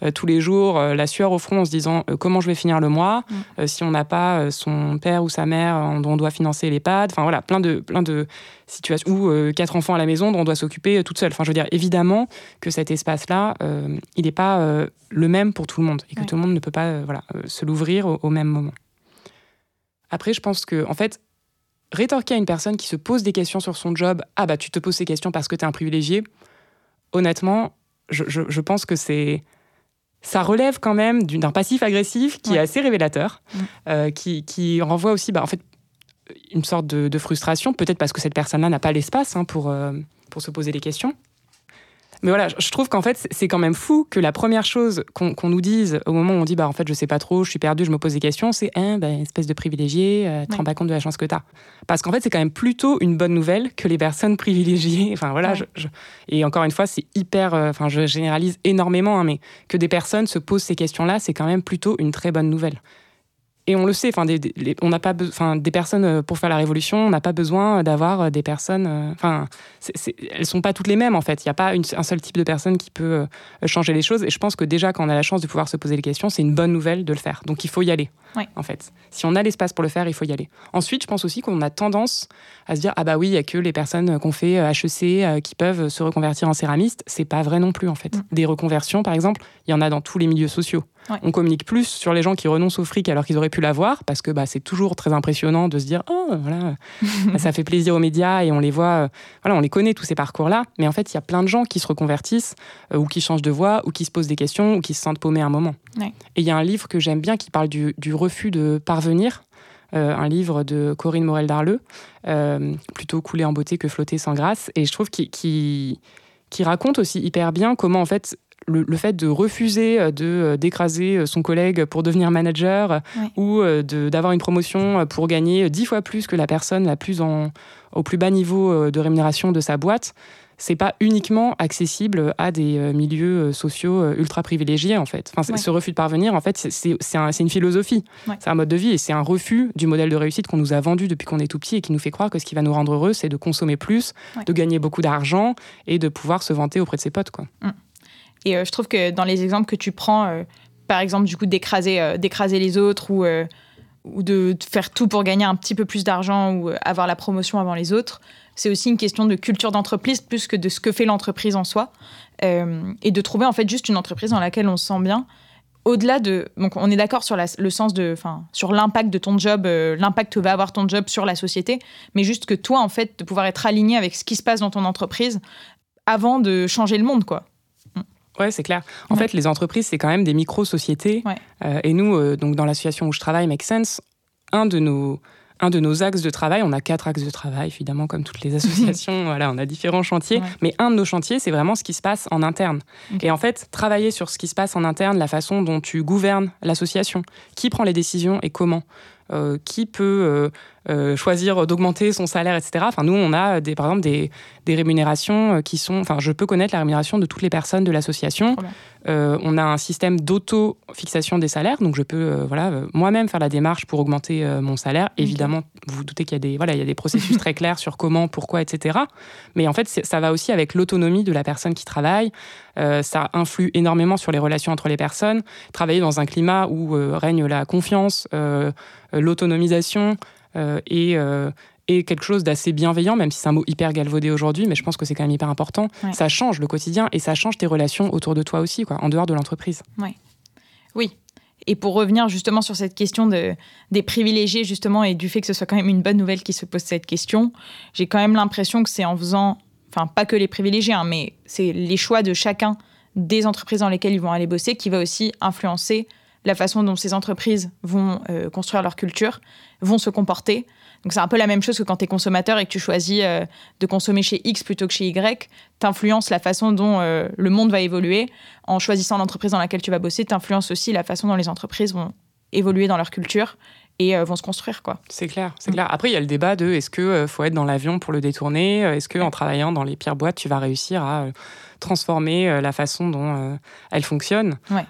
euh, tous les jours la sueur au front en se disant comment je vais finir le mois, Mm. si on n'a pas son père ou sa mère dont on doit financer l'EHPAD, enfin voilà, plein de, plein de situations, ou euh, quatre enfants à la maison dont on doit s'occuper toute seule. Enfin, je veux dire, évidemment que cet espace-là, il n'est pas le même pour tout le monde et que Ouais. tout le monde ne peut pas voilà, se l'ouvrir au, au même moment. Après, je pense que, en fait, rétorquer à une personne qui se pose des questions sur son job, ah bah tu te poses ces questions parce que tu es un privilégié, honnêtement, je, je, pense que c'est ça relève quand même d'un passif agressif qui est assez révélateur, euh, qui, qui, renvoie aussi bah, en fait, une sorte de, frustration, peut-être parce que cette personne-là n'a pas l'espace hein, pour, euh, pour se poser des questions. Mais voilà, je trouve qu'en fait, c'est quand même fou que la première chose qu'on nous dise au moment où on dit, bah en fait, je sais pas trop, je suis perdu, je me pose des questions, c'est, hein, bah, espèce de privilégié, euh, te rends pas compte de la chance que tu as. Parce qu'en fait, c'est quand même plutôt une bonne nouvelle que les personnes privilégiées. Enfin voilà, et encore une fois, c'est hyper, euh, enfin, je généralise énormément, hein, mais que des personnes se posent ces questions-là, c'est quand même plutôt une très bonne nouvelle et on le sait, enfin, des, on n'a pas, enfin, des personnes euh, pour faire la révolution, on n'a pas besoin d'avoir euh, des personnes, euh, enfin, elles sont pas toutes les mêmes en fait. Il n'y a pas un seul type de personne qui peut changer les choses. Et je pense que déjà, quand on a la chance de pouvoir se poser les questions, c'est une bonne nouvelle de le faire. Donc il faut y aller. En fait, si on a l'espace pour le faire, il faut y aller. Ensuite, je pense aussi qu'on a tendance à se dire ah bah oui, il y a que les personnes qu'on fait HEC qui peuvent se reconvertir en céramiste. C'est pas vrai non plus en fait. Mm. Des reconversions, par exemple, il y en a dans tous les milieux sociaux. On communique plus sur les gens qui renoncent au fric alors qu'ils auraient pu l'avoir, parce que bah, c'est toujours très impressionnant de se dire oh voilà, [laughs] ça fait plaisir aux médias et on les voit, euh, voilà, on les connaît tous ces parcours-là. Mais en fait, il y a plein de gens qui se reconvertissent euh, ou qui changent de voie ou qui se posent des questions ou qui se sentent paumés à un moment. Et il y a un livre que j'aime bien qui parle du, refus de parvenir. Euh, un livre de Corinne Morel Darleux, plutôt coulé en beauté que flotter sans grâce. Et je trouve qu'il qui, qui raconte aussi hyper bien comment en fait le, fait de refuser euh, de euh, d'écraser euh, son collègue pour devenir manager ou d'avoir une promotion pour gagner dix fois plus que la personne la plus en, au plus bas niveau de rémunération de sa boîte, c'est pas uniquement accessible à des milieux sociaux ultra privilégiés en fait. Enfin, Ce refus de parvenir, en fait, c'est une philosophie, c'est un mode de vie et c'est un refus du modèle de réussite qu'on nous a vendu depuis qu'on est tout petit et qui nous fait croire que ce qui va nous rendre heureux, c'est de consommer plus, de gagner beaucoup d'argent et de pouvoir se vanter auprès de ses potes. Quoi. Mm. Et euh, je trouve que dans les exemples que tu prends, euh, par exemple, du coup, d'écraser, euh, les autres ou, ou de faire tout pour gagner un petit peu plus d'argent ou avoir la promotion avant les autres, c'est aussi une question de culture d'entreprise plus que de ce que fait l'entreprise en soi. et de trouver en fait juste une entreprise dans laquelle on se sent bien. Au-delà de, donc on est d'accord sur le sens de, enfin, sur l'impact de ton job, l'impact que va avoir ton job sur la société, mais juste que toi en fait de pouvoir être aligné avec ce qui se passe dans ton entreprise avant de changer le monde, quoi. Ouais, c'est clair. En fait, les entreprises, c'est quand même des micro-sociétés. Euh, et nous, euh, donc dans l'association où je travaille, Make Sense, un de nos un de nos axes de travail, on a quatre axes de travail, évidemment, comme toutes les [laughs] associations, voilà, on a différents chantiers, mais un de nos chantiers, c'est vraiment ce qui se passe en interne. Et en fait, travailler sur ce qui se passe en interne, la façon dont tu gouvernes l'association, qui prend les décisions et comment. Euh, qui peut euh, euh, choisir d'augmenter son salaire, etc. Enfin, nous, on a des, par exemple des, des, rémunérations qui sont. Enfin, je peux connaître la rémunération de toutes les personnes de l'association. on a un système d'auto-fixation des salaires, donc je peux voilà, moi-même faire la démarche pour augmenter mon salaire. Évidemment, vous vous doutez qu'il y, a des, voilà, il y a des processus [laughs] très clairs sur comment, pourquoi, etc. Mais en fait, ça va aussi avec l'autonomie de la personne qui travaille. ça influe énormément sur les relations entre les personnes. Travailler dans un climat où règne la confiance, euh, l'autonomisation euh, euh, est quelque chose d'assez bienveillant, même si c'est un mot hyper galvaudé aujourd'hui, mais je pense que c'est quand même hyper important. Ça change le quotidien et ça change tes relations autour de toi aussi, quoi, en dehors de l'entreprise. Ouais. Oui. Et pour revenir justement sur cette question de, des privilégiés, justement, et du fait que ce soit quand même une bonne nouvelle qui se pose cette question, j'ai quand même l'impression que c'est en faisant, enfin, pas que les privilégiés, hein, mais c'est les choix de chacun des entreprises dans lesquelles ils vont aller bosser qui va aussi influencer la façon dont ces entreprises vont euh, construire leur culture, vont se comporter. Donc c'est un peu la même chose que quand tu es consommateur et que tu choisis euh, de consommer chez X plutôt que chez Y, tu influences la façon dont euh, le monde va évoluer. En choisissant l'entreprise dans laquelle tu vas bosser, tu influences aussi la façon dont les entreprises vont évoluer dans leur culture et vont se construire quoi. C'est clair, c'est clair. Après il y a le débat de est-ce que faut être dans l'avion pour le détourner, est-ce que en travaillant dans les pires boîtes, tu vas réussir à transformer la façon dont elle fonctionne? Ouais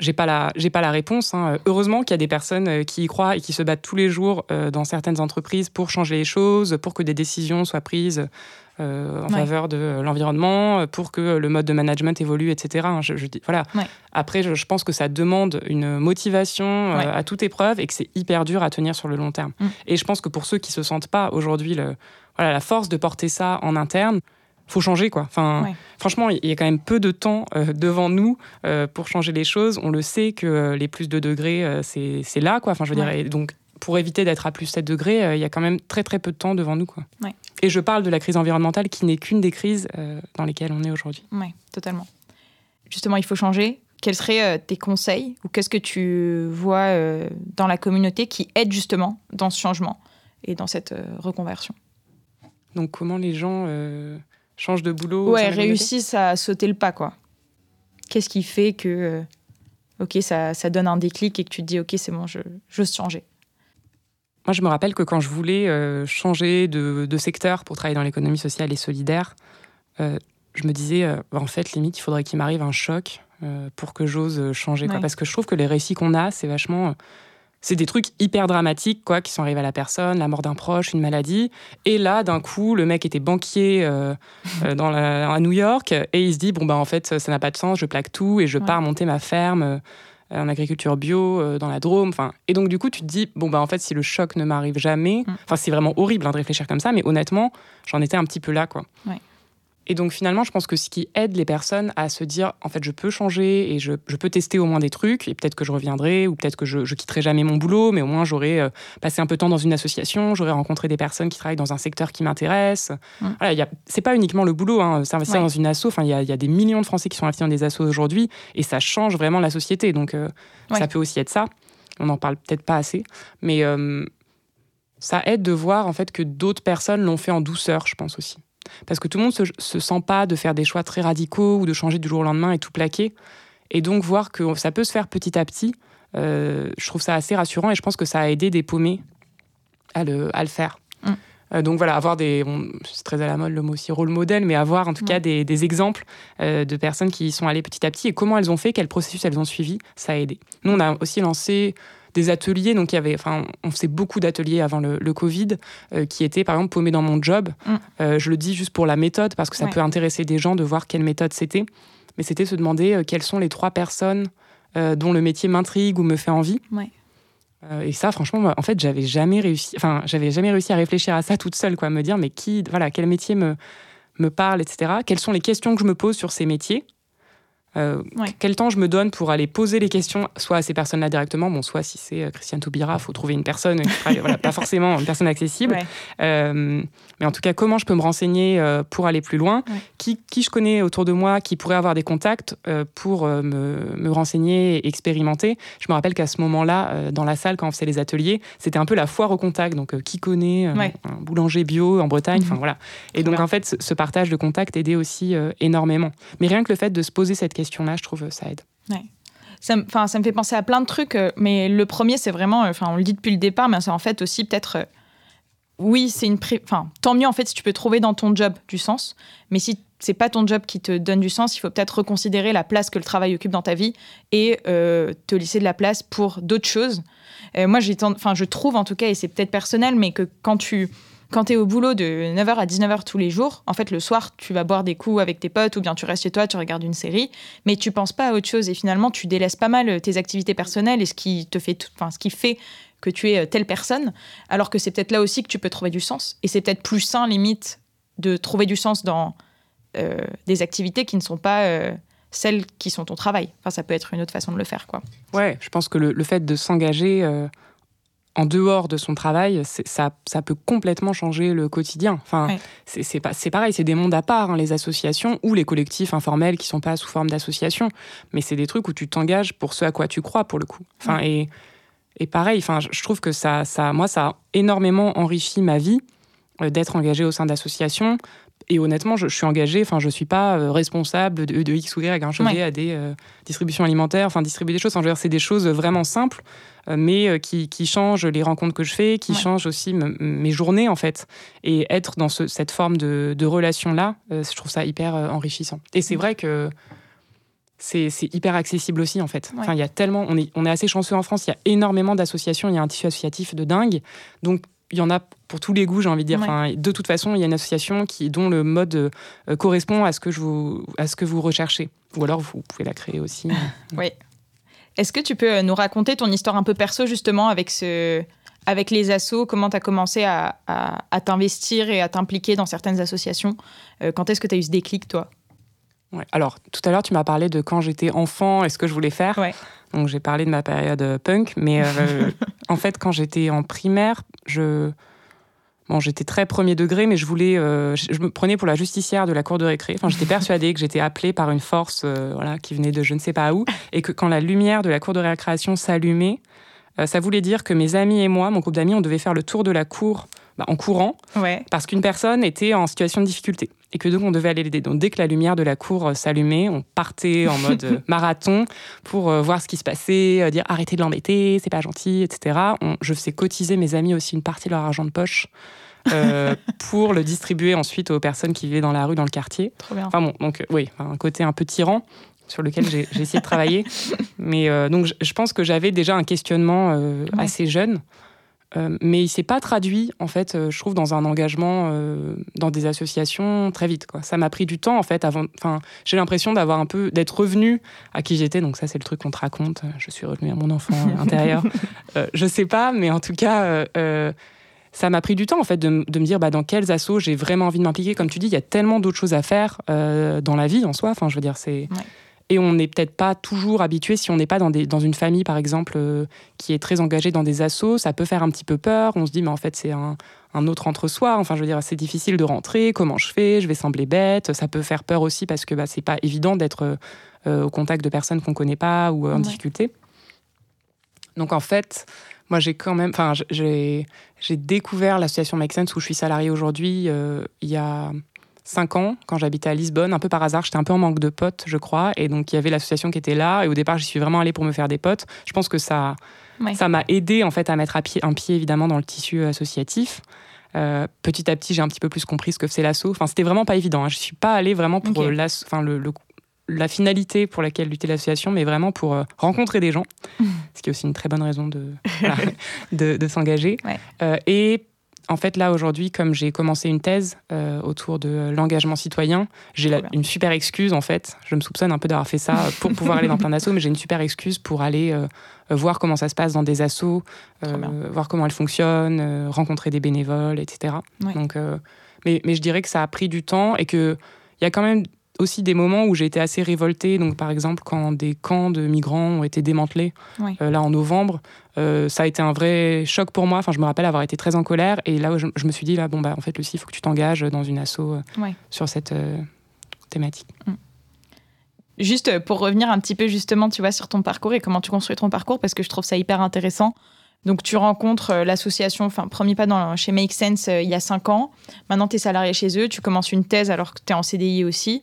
j'ai pas la j'ai pas la réponse. Hein. Heureusement qu'il y a des personnes euh, qui y croient et qui se battent tous les jours euh, dans certaines entreprises pour changer les choses, pour que des décisions soient prises euh, en faveur de l'environnement, pour que le mode de management évolue, etc. Hein. Je, dis, voilà. Après, je, pense que ça demande une motivation à toute épreuve et que c'est hyper dur à tenir sur le long terme. Mm. Et je pense que pour ceux qui se sentent pas aujourd'hui voilà, la force de porter ça en interne, faut changer quoi. Enfin, franchement, il y a quand même peu de temps euh, devant nous euh, pour changer les choses. On le sait que euh, les plus de degrés, c'est là quoi. Enfin, je veux dire, donc pour éviter d'être à plus 7 degrés, il y a quand même très très peu de temps devant nous. Quoi. Ouais. Et je parle de la crise environnementale qui n'est qu'une des crises dans lesquelles on est aujourd'hui. Oui, totalement. Justement, il faut changer. Quels seraient tes conseils ou qu'est-ce que tu vois dans la communauté qui aide justement dans ce changement et dans cette reconversion? Donc comment les gens changent de boulot Ouais, réussissent à sauter le pas, quoi. Qu'est-ce qui fait que, euh, ok, ça, ça donne un déclic et que tu te dis, ok, c'est bon, je j'ose changer. Moi, je me rappelle que quand je voulais euh, changer de, de secteur pour travailler dans l'économie sociale et solidaire, euh, je me disais, euh, en fait, limite, il faudrait qu'il m'arrive un choc euh, pour que j'ose changer. quoi. Ouais. Parce que je trouve que les récits qu'on a, c'est vachement. C'est des trucs hyper dramatiques, quoi, qui sont arrivés à la personne, la mort d'un proche, une maladie. Et là, d'un coup, le mec était banquier euh, euh, dans la- à New York et il se dit, bon, bah, en fait, ça n'a pas de sens, je plaque tout et je Ouais. pars monter ma ferme. euh, en agriculture bio, euh, dans la Drôme. Enfin, et donc, du coup, tu te dis, bon, bah, en fait, si le choc ne m'arrive jamais, Mm. enfin, c'est vraiment horrible hein, de réfléchir comme ça, mais honnêtement, j'en étais un petit peu là, quoi. Ouais. Et donc, finalement, je pense que ce qui aide les personnes à se dire, en fait, je peux changer et je, je peux tester au moins des trucs, et peut-être que je reviendrai, ou peut-être que je, je quitterai jamais mon boulot, mais au moins, j'aurai euh, passé un peu de temps dans une association, j'aurai rencontré des personnes qui travaillent dans un secteur qui m'intéresse. Voilà, c'est pas uniquement le boulot, hein, s'investir Ouais. dans une asso, enfin, il y a, il y a des millions de Français qui sont investis dans des assos aujourd'hui, et ça change vraiment la société. Donc, euh, Ouais. ça peut aussi être ça. On n'en parle peut-être pas assez, mais euh, ça aide de voir en fait que d'autres personnes l'ont fait en douceur, je pense aussi. Parce que tout le monde se, se sent pas de faire des choix très radicaux ou de changer du jour au lendemain et tout plaquer. Et donc voir que ça peut se faire petit à petit, euh, je trouve ça assez rassurant et je pense que ça a aidé des paumés à le, à le faire. Mm. Euh, donc voilà, avoir des. bon, c'est très à la mode le mot aussi rôle modèle, mais avoir en tout cas des, des exemples euh, de personnes qui y sont allées petit à petit et comment elles ont fait, quel processus elles ont suivi, ça a aidé. Nous, on a aussi lancé des ateliers, donc il y avait, enfin, on faisait beaucoup d'ateliers avant le, le Covid, euh, qui étaient par exemple paumés dans mon job. Mm. Euh, je le dis juste pour la méthode, parce que ça Ouais. peut intéresser des gens de voir quelle méthode c'était. Mais c'était se demander euh, quelles sont les trois personnes dont le métier m'intrigue ou me fait envie. Ouais. Et ça, franchement, moi, en fait, j'avais jamais réussi. Enfin, j'avais jamais réussi à réfléchir à ça toute seule, quoi, me dire, mais qui, voilà, quel métier me me parle, etc. Quelles sont les questions que je me pose sur ces métiers? Euh, Ouais. Quel temps je me donne pour aller poser les questions, soit à ces personnes-là directement, bon, soit si c'est euh, Christiane Taubira, il faut trouver une personne, qui voilà, pas forcément une personne accessible. Ouais. Euh, mais en tout cas, comment je peux me renseigner pour aller plus loin? Ouais. qui, qui je connais autour de moi qui pourrait avoir des contacts pour me, me renseigner et expérimenter? Je me rappelle qu'à ce moment-là, dans la salle, quand on faisait les ateliers, c'était un peu la foire au contact. Donc, qui connaît un boulanger bio en Bretagne? Enfin, Mhm. voilà. Et donc, en fait, ce, partage de contacts aidait aussi énormément. Mais rien que le fait de se poser cette question-là, je trouve, ça aide. Ça, me- 'fin, ça me fait penser à plein de trucs, euh, mais le premier, c'est vraiment, euh, on le dit depuis le départ, mais c'est en fait aussi peut-être, euh, oui, c'est une, enfin, tant mieux en fait si tu peux trouver dans ton job du sens, mais si c'est pas ton job qui te donne du sens, il faut peut-être reconsidérer la place que le travail occupe dans ta vie et te laisser de la place pour d'autres choses. Moi, j'ai, enfin, je trouve en tout cas, et c'est peut-être personnel, mais que quand tu quand tu es au boulot de 9h à 19h tous les jours, en fait, le soir, tu vas boire des coups avec tes potes ou bien tu restes chez toi, tu regardes une série, mais tu penses pas à autre chose et finalement, tu délaisses pas mal euh, tes activités personnelles et ce qui te fait, enfin, ce qui fait que tu es euh, telle personne, alors que c'est peut-être là aussi que tu peux trouver du sens. Et c'est peut-être plus sain, limite, de trouver du sens dans euh, des activités qui ne sont pas celles qui sont ton travail. Enfin, ça peut être une autre façon de le faire, quoi. Ouais, je pense que le, fait de s'engager en dehors de son travail, ça, ça peut complètement changer le quotidien. Enfin, c'est c'est pas- c'est pareil, c'est des mondes à part, hein, les associations ou les collectifs informels qui sont pas sous forme d'association, mais c'est des trucs où tu t'engages pour ce à quoi tu crois, pour le coup. Enfin, et, et pareil, enfin, je trouve que ça, ça, moi, ça a énormément enrichi ma vie euh, d'être engagée au sein d'associations. Et honnêtement, je, je suis engagée, enfin, je suis pas euh, responsable de, de X ou Y, hein, je vais à des euh, distributions alimentaires, enfin, distribuer des choses. Enfin, je veux dire, c'est des choses vraiment simples, mais euh, qui, qui changent les rencontres que je fais, qui Ouais. changent aussi mes journées, en fait. Et être dans ce- cette forme de, de relation-là, euh, je trouve ça hyper euh, enrichissant. Et c'est vrai que c'est c'est hyper accessible aussi, en fait. Ouais. Enfin, il y a tellement, on est, on est assez chanceux en France, il y a énormément d'associations, il y a un tissu associatif de dingue. Donc, il y en a pour tous les goûts, j'ai envie de dire. Ouais. Enfin, de toute façon, il y a une association qui, dont le mode euh, correspond à ce, que je vous, à ce que vous recherchez. Ou alors, vous pouvez la créer aussi. [laughs] Oui. Est-ce que tu peux euh, nous raconter ton histoire un peu perso, justement, avec, ce... avec les assos? Comment tu as commencé à, à- à t'investir et à t'impliquer dans certaines associations? Euh, Quand est-ce que tu as eu ce déclic, toi? Ouais. Alors, tout à l'heure, tu m'as parlé de quand j'étais enfant et ce que je voulais faire. Ouais. Donc, j'ai parlé de ma période punk, mais euh, [laughs] En fait, quand j'étais en primaire, je Bon, j'étais très premier degré, mais je voulais, euh, je, me prenais pour la justicière de la cour de récré. Enfin, j'étais persuadée que j'étais appelée par une force, euh, voilà, qui venait de je ne sais pas où, et que quand la lumière de la cour de récréation s'allumait, euh, ça voulait dire que mes amis et moi, mon groupe d'amis, on devait faire le tour de la cour bah, en courant, parce qu'une personne était en situation de difficulté et que donc on devait aller l'aider. Donc dès que la lumière de la cour s'allumait, on partait en [laughs] mode marathon pour voir ce qui se passait, dire arrêtez de l'embêter, c'est pas gentil, etc. je faisais cotiser mes amis aussi une partie de leur argent de poche euh, [laughs] pour le distribuer ensuite aux personnes qui vivaient dans la rue, dans le quartier. Trop bien. Enfin bon, donc euh, oui, un côté un peu tyran sur lequel j'ai essayé de travailler. [laughs] Mais euh, donc je, pense que j'avais déjà un questionnement assez jeune. Mais il s'est pas traduit, en fait, je trouve, dans un engagement dans des associations très vite. Quoi. Ça m'a pris du temps, en fait, avant. Enfin, j'ai l'impression d'avoir un peu d'être revenu à qui j'étais. Donc ça, c'est le truc qu'on te raconte. Je suis revenu à mon enfant intérieur. [laughs] je sais pas, mais en tout cas, ça m'a pris du temps en fait de, me dire bah, dans quels assos j'ai vraiment envie de m'impliquer. Comme tu dis, il y a tellement d'autres choses à faire euh, dans la vie en soi. Enfin, je veux dire, c'est et on n'est peut-être pas toujours habitué si on n'est pas dans, des, dans une famille par exemple euh, qui est très engagée dans des assos. Ça peut faire un petit peu peur. On se dit mais en fait c'est un, un, autre entre-soi. Enfin, je veux dire, c'est difficile de rentrer. Comment je fais? Je vais sembler bête. Ça peut faire peur aussi parce que bah, c'est pas évident d'être euh, au contact de personnes qu'on connaît pas ou en difficulté. Donc en fait, moi, j'ai quand même, enfin, j'ai, découvert l'association Make Sense où je suis salariée aujourd'hui euh, il y a cinq ans, quand j'habitais à Lisbonne, un peu par hasard. J'étais un peu en manque de potes, je crois, et donc il y avait l'association qui était là. Et au départ, j'y suis vraiment allée pour me faire des potes. Je pense que ça, ça m'a aidé en fait à mettre pied, un pied évidemment dans le tissu associatif. Euh, petit à petit, j'ai un petit peu plus compris ce que c'est l'asso. Enfin, c'était vraiment pas évident. Hein. Je suis pas allée vraiment pour enfin, le, le, la finalité pour laquelle lutter l'association, mais vraiment pour euh, rencontrer des gens, [laughs] ce qui est aussi une très bonne raison de, [laughs] de, s'engager. Euh, et en fait, là, aujourd'hui, comme j'ai commencé une thèse euh, autour de l'engagement citoyen, j'ai une super excuse, en fait. Je me soupçonne un peu d'avoir fait ça pour [laughs] pouvoir aller dans plein d'assauts, mais j'ai une super excuse pour aller voir comment ça se passe dans des assos, voir comment elles fonctionnent, rencontrer des bénévoles, etc. Donc, mais, mais je dirais que ça a pris du temps et qu'il y a quand même aussi des moments où j'ai été assez révoltée. Donc, par exemple, quand des camps de migrants ont été démantelés, euh, là en novembre, euh, ça a été un vrai choc pour moi. Enfin, je me rappelle avoir été très en colère. Et là, je, je me suis dit, là, bon, bah, en fait, Lucie, il faut que tu t'engages dans une asso euh, sur cette thématique. Mm. Juste pour revenir un petit peu justement, tu vois, sur ton parcours et comment tu construis ton parcours, parce que je trouve ça hyper intéressant. Donc, tu rencontres euh, l'association, enfin, premier pas dans, chez Make Sense euh, il y a cinq ans. Maintenant, tu es salarié chez eux, tu commences une thèse alors que tu es en CDI aussi.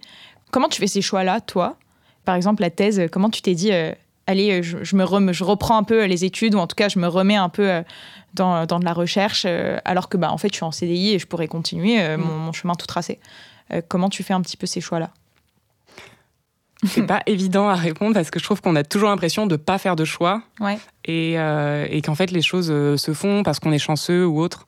Comment tu fais ces choix-là, toi? Par exemple, la thèse, comment tu t'es dit, euh, allez, je, me je reprends un peu les études, ou en tout cas, je me remets un peu dans, dans, de la recherche, alors que, bah, en fait, je suis en CDI et je pourrais continuer mon, mon, chemin tout tracé. comment tu fais un petit peu ces choix-là? C'est [laughs] pas évident à répondre parce que je trouve qu'on a toujours l'impression de pas faire de choix et, euh, et qu'en fait les choses euh, se font parce qu'on est chanceux ou autre.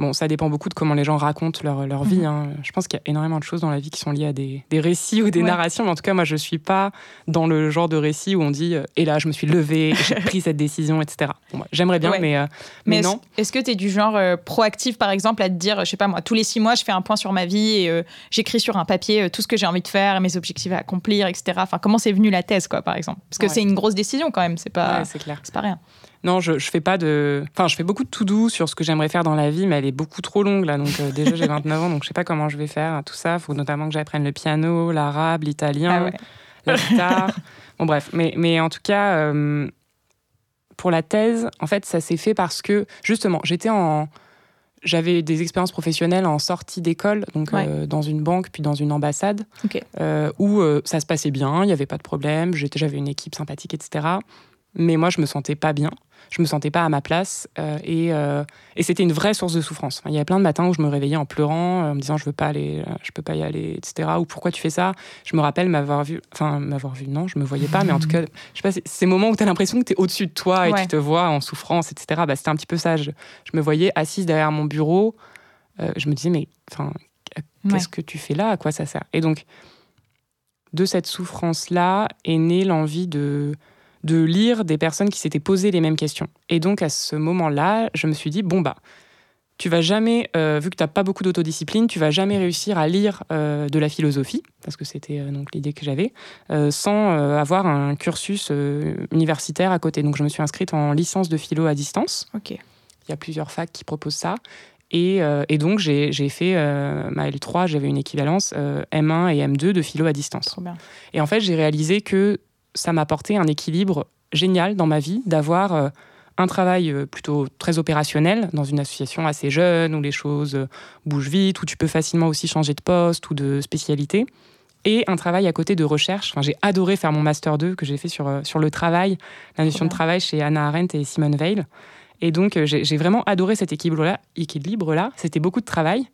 Bon, ça dépend beaucoup de comment les gens racontent leur, leur vie. Mhm. Hein. Je pense qu'il y a énormément de choses dans la vie qui sont liées à des, des récits ou des narrations. Mais en tout cas, moi, je ne suis pas dans le genre de récit où on dit euh, Et là, je me suis levée, [laughs] j'ai pris cette décision, etc. Bon, J'aimerais bien, mais, euh, mais, non. Est-ce que tu es du genre euh, proactif, par exemple, à te dire, je sais pas moi, tous les six mois, je fais un point sur ma vie et j'écris sur un papier tout ce que j'ai envie de faire, mes objectifs à accomplir, etc. Enfin, comment c'est venu la thèse, quoi, par exemple? Parce que c'est une grosse décision quand même, c'est pas, c'est pas rien. Non, je, je fais pas de. Enfin, je fais beaucoup de tout doux sur ce que j'aimerais faire dans la vie, mais elle est beaucoup trop longue là. Donc, euh, déjà, j'ai [laughs] 29 ans, donc je sais pas comment je vais faire tout ça. Il faut notamment que j'apprenne le piano, l'arabe, l'italien, ah la guitare. [laughs] bon, bref. Mais, mais en tout cas, euh, pour la thèse, en fait, ça s'est fait parce que, justement, j'étais en. J'avais des expériences professionnelles en sortie d'école, donc euh, dans une banque puis dans une ambassade, où ça se passait bien, il n'y avait pas de problème, j'avais une équipe sympathique, etc. Mais moi, je me sentais pas bien je me sentais pas à ma place euh, et, euh, et c'était une vraie source de souffrance. Il y a plein de matins où je me réveillais en pleurant, euh, en me disant je veux pas aller, je peux pas y aller, etc. Ou pourquoi tu fais ça? Je me rappelle m'avoir vu, enfin m'avoir vu, non, je me voyais pas, mais en tout [laughs] cas, je sais pas, ces moments où tu as l'impression que tu es au-dessus de toi et tu te vois en souffrance, etc. Bah, c'était un petit peu ça. Je, me voyais assise derrière mon bureau. je me disais mais enfin qu'est-ce que tu fais là? À quoi ça sert? Et donc de cette souffrance là est née l'envie de de lire des personnes qui s'étaient posées les mêmes questions. Et donc à ce moment-là, je me suis dit, bon bah, tu vas jamais, vu que tu n'as pas beaucoup d'autodiscipline, tu vas jamais réussir à lire de la philosophie, parce que c'était donc l'idée que j'avais, sans avoir un cursus universitaire à côté. Donc je me suis inscrite en licence de philo à distance. Ok. Il y a plusieurs facs qui proposent ça. Et, donc, j'ai fait ma L3, j'avais une équivalence M1 et M2 de philo à distance. Trop bien. Et en fait, j'ai réalisé que ça m'apportait un équilibre génial dans ma vie d'avoir euh, un travail euh, plutôt très opérationnel dans une association assez jeune où les choses euh, bougent vite, où tu peux facilement aussi changer de poste ou de spécialité, et un travail à côté de recherche. Enfin, j'ai adoré faire mon master 2 que j'ai fait sur, sur le travail, la notion de travail chez Anna Arendt et Simone Weil. Et donc, j'ai vraiment adoré cet équilibre-là. Équilibre-là, c'était beaucoup de travail,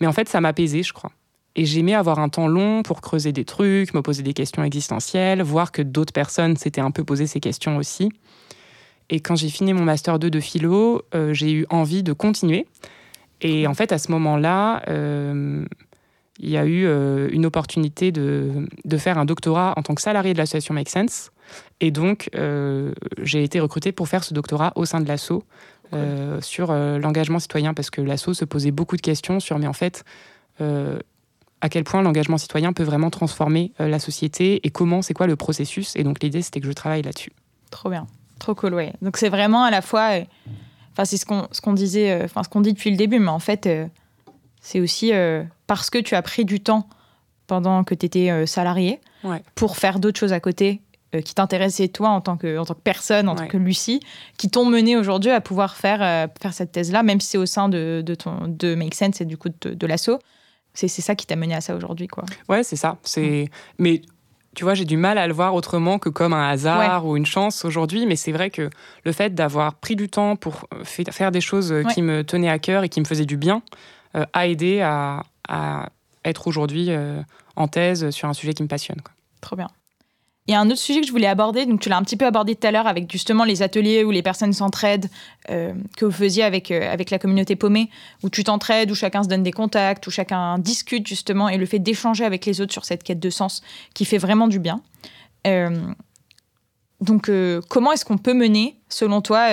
mais en fait, ça m'apaisait, je crois. Et j'aimais avoir un temps long pour creuser des trucs, me poser des questions existentielles, voir que d'autres personnes s'étaient un peu posé ces questions aussi. Et quand j'ai fini mon master 2 de philo, euh, j'ai eu envie de continuer. Et en fait, à ce moment-là, euh, il y a eu euh, une opportunité de, de, faire un doctorat en tant que salarié de l'association Make Sense. Et donc, j'ai été recrutée pour faire ce doctorat au sein de l'ASSO sur l'engagement citoyen, parce que l'ASSO se posait beaucoup de questions sur, mais en fait, à quel point l'engagement citoyen peut vraiment transformer euh, la société et comment, c'est quoi le processus. Et donc l'idée, c'était que je travaille là-dessus. Trop bien, trop cool, ouais. Donc c'est vraiment à la fois, euh, enfin c'est ce qu'on ce qu'on disait, euh, enfin ce qu'on dit depuis le début, mais en fait c'est aussi parce que tu as pris du temps pendant que tu étais salarié pour faire d'autres choses à côté qui t'intéressaient toi en tant que en tant que personne, en tant que Lucie, qui t'ont mené aujourd'hui à pouvoir faire faire cette thèse-là, même si c'est au sein de, de, ton de Make Sense et du coup de, de l'assaut c'est ça qui t'a mené à ça aujourd'hui, quoi. Ouais, c'est ça. C'est mais tu vois, j'ai du mal à le voir autrement que comme un hasard ou une chance aujourd'hui, mais c'est vrai que le fait d'avoir pris du temps pour euh, faire des choses euh, qui me tenaient à cœur et qui me faisaient du bien euh, a aidé à, être aujourd'hui en thèse sur un sujet qui me passionne. Quoi. Trop bien. Il y a un autre sujet que je voulais aborder, donc tu l'as un petit peu abordé tout à l'heure avec justement les ateliers où les personnes s'entraident, euh, que vous faisiez avec, euh, avec la communauté paumée, où tu t'entraides, où chacun se donne des contacts, où chacun discute justement, et le fait d'échanger avec les autres sur cette quête de sens qui fait vraiment du bien. Euh, donc comment est-ce qu'on peut mener, selon toi,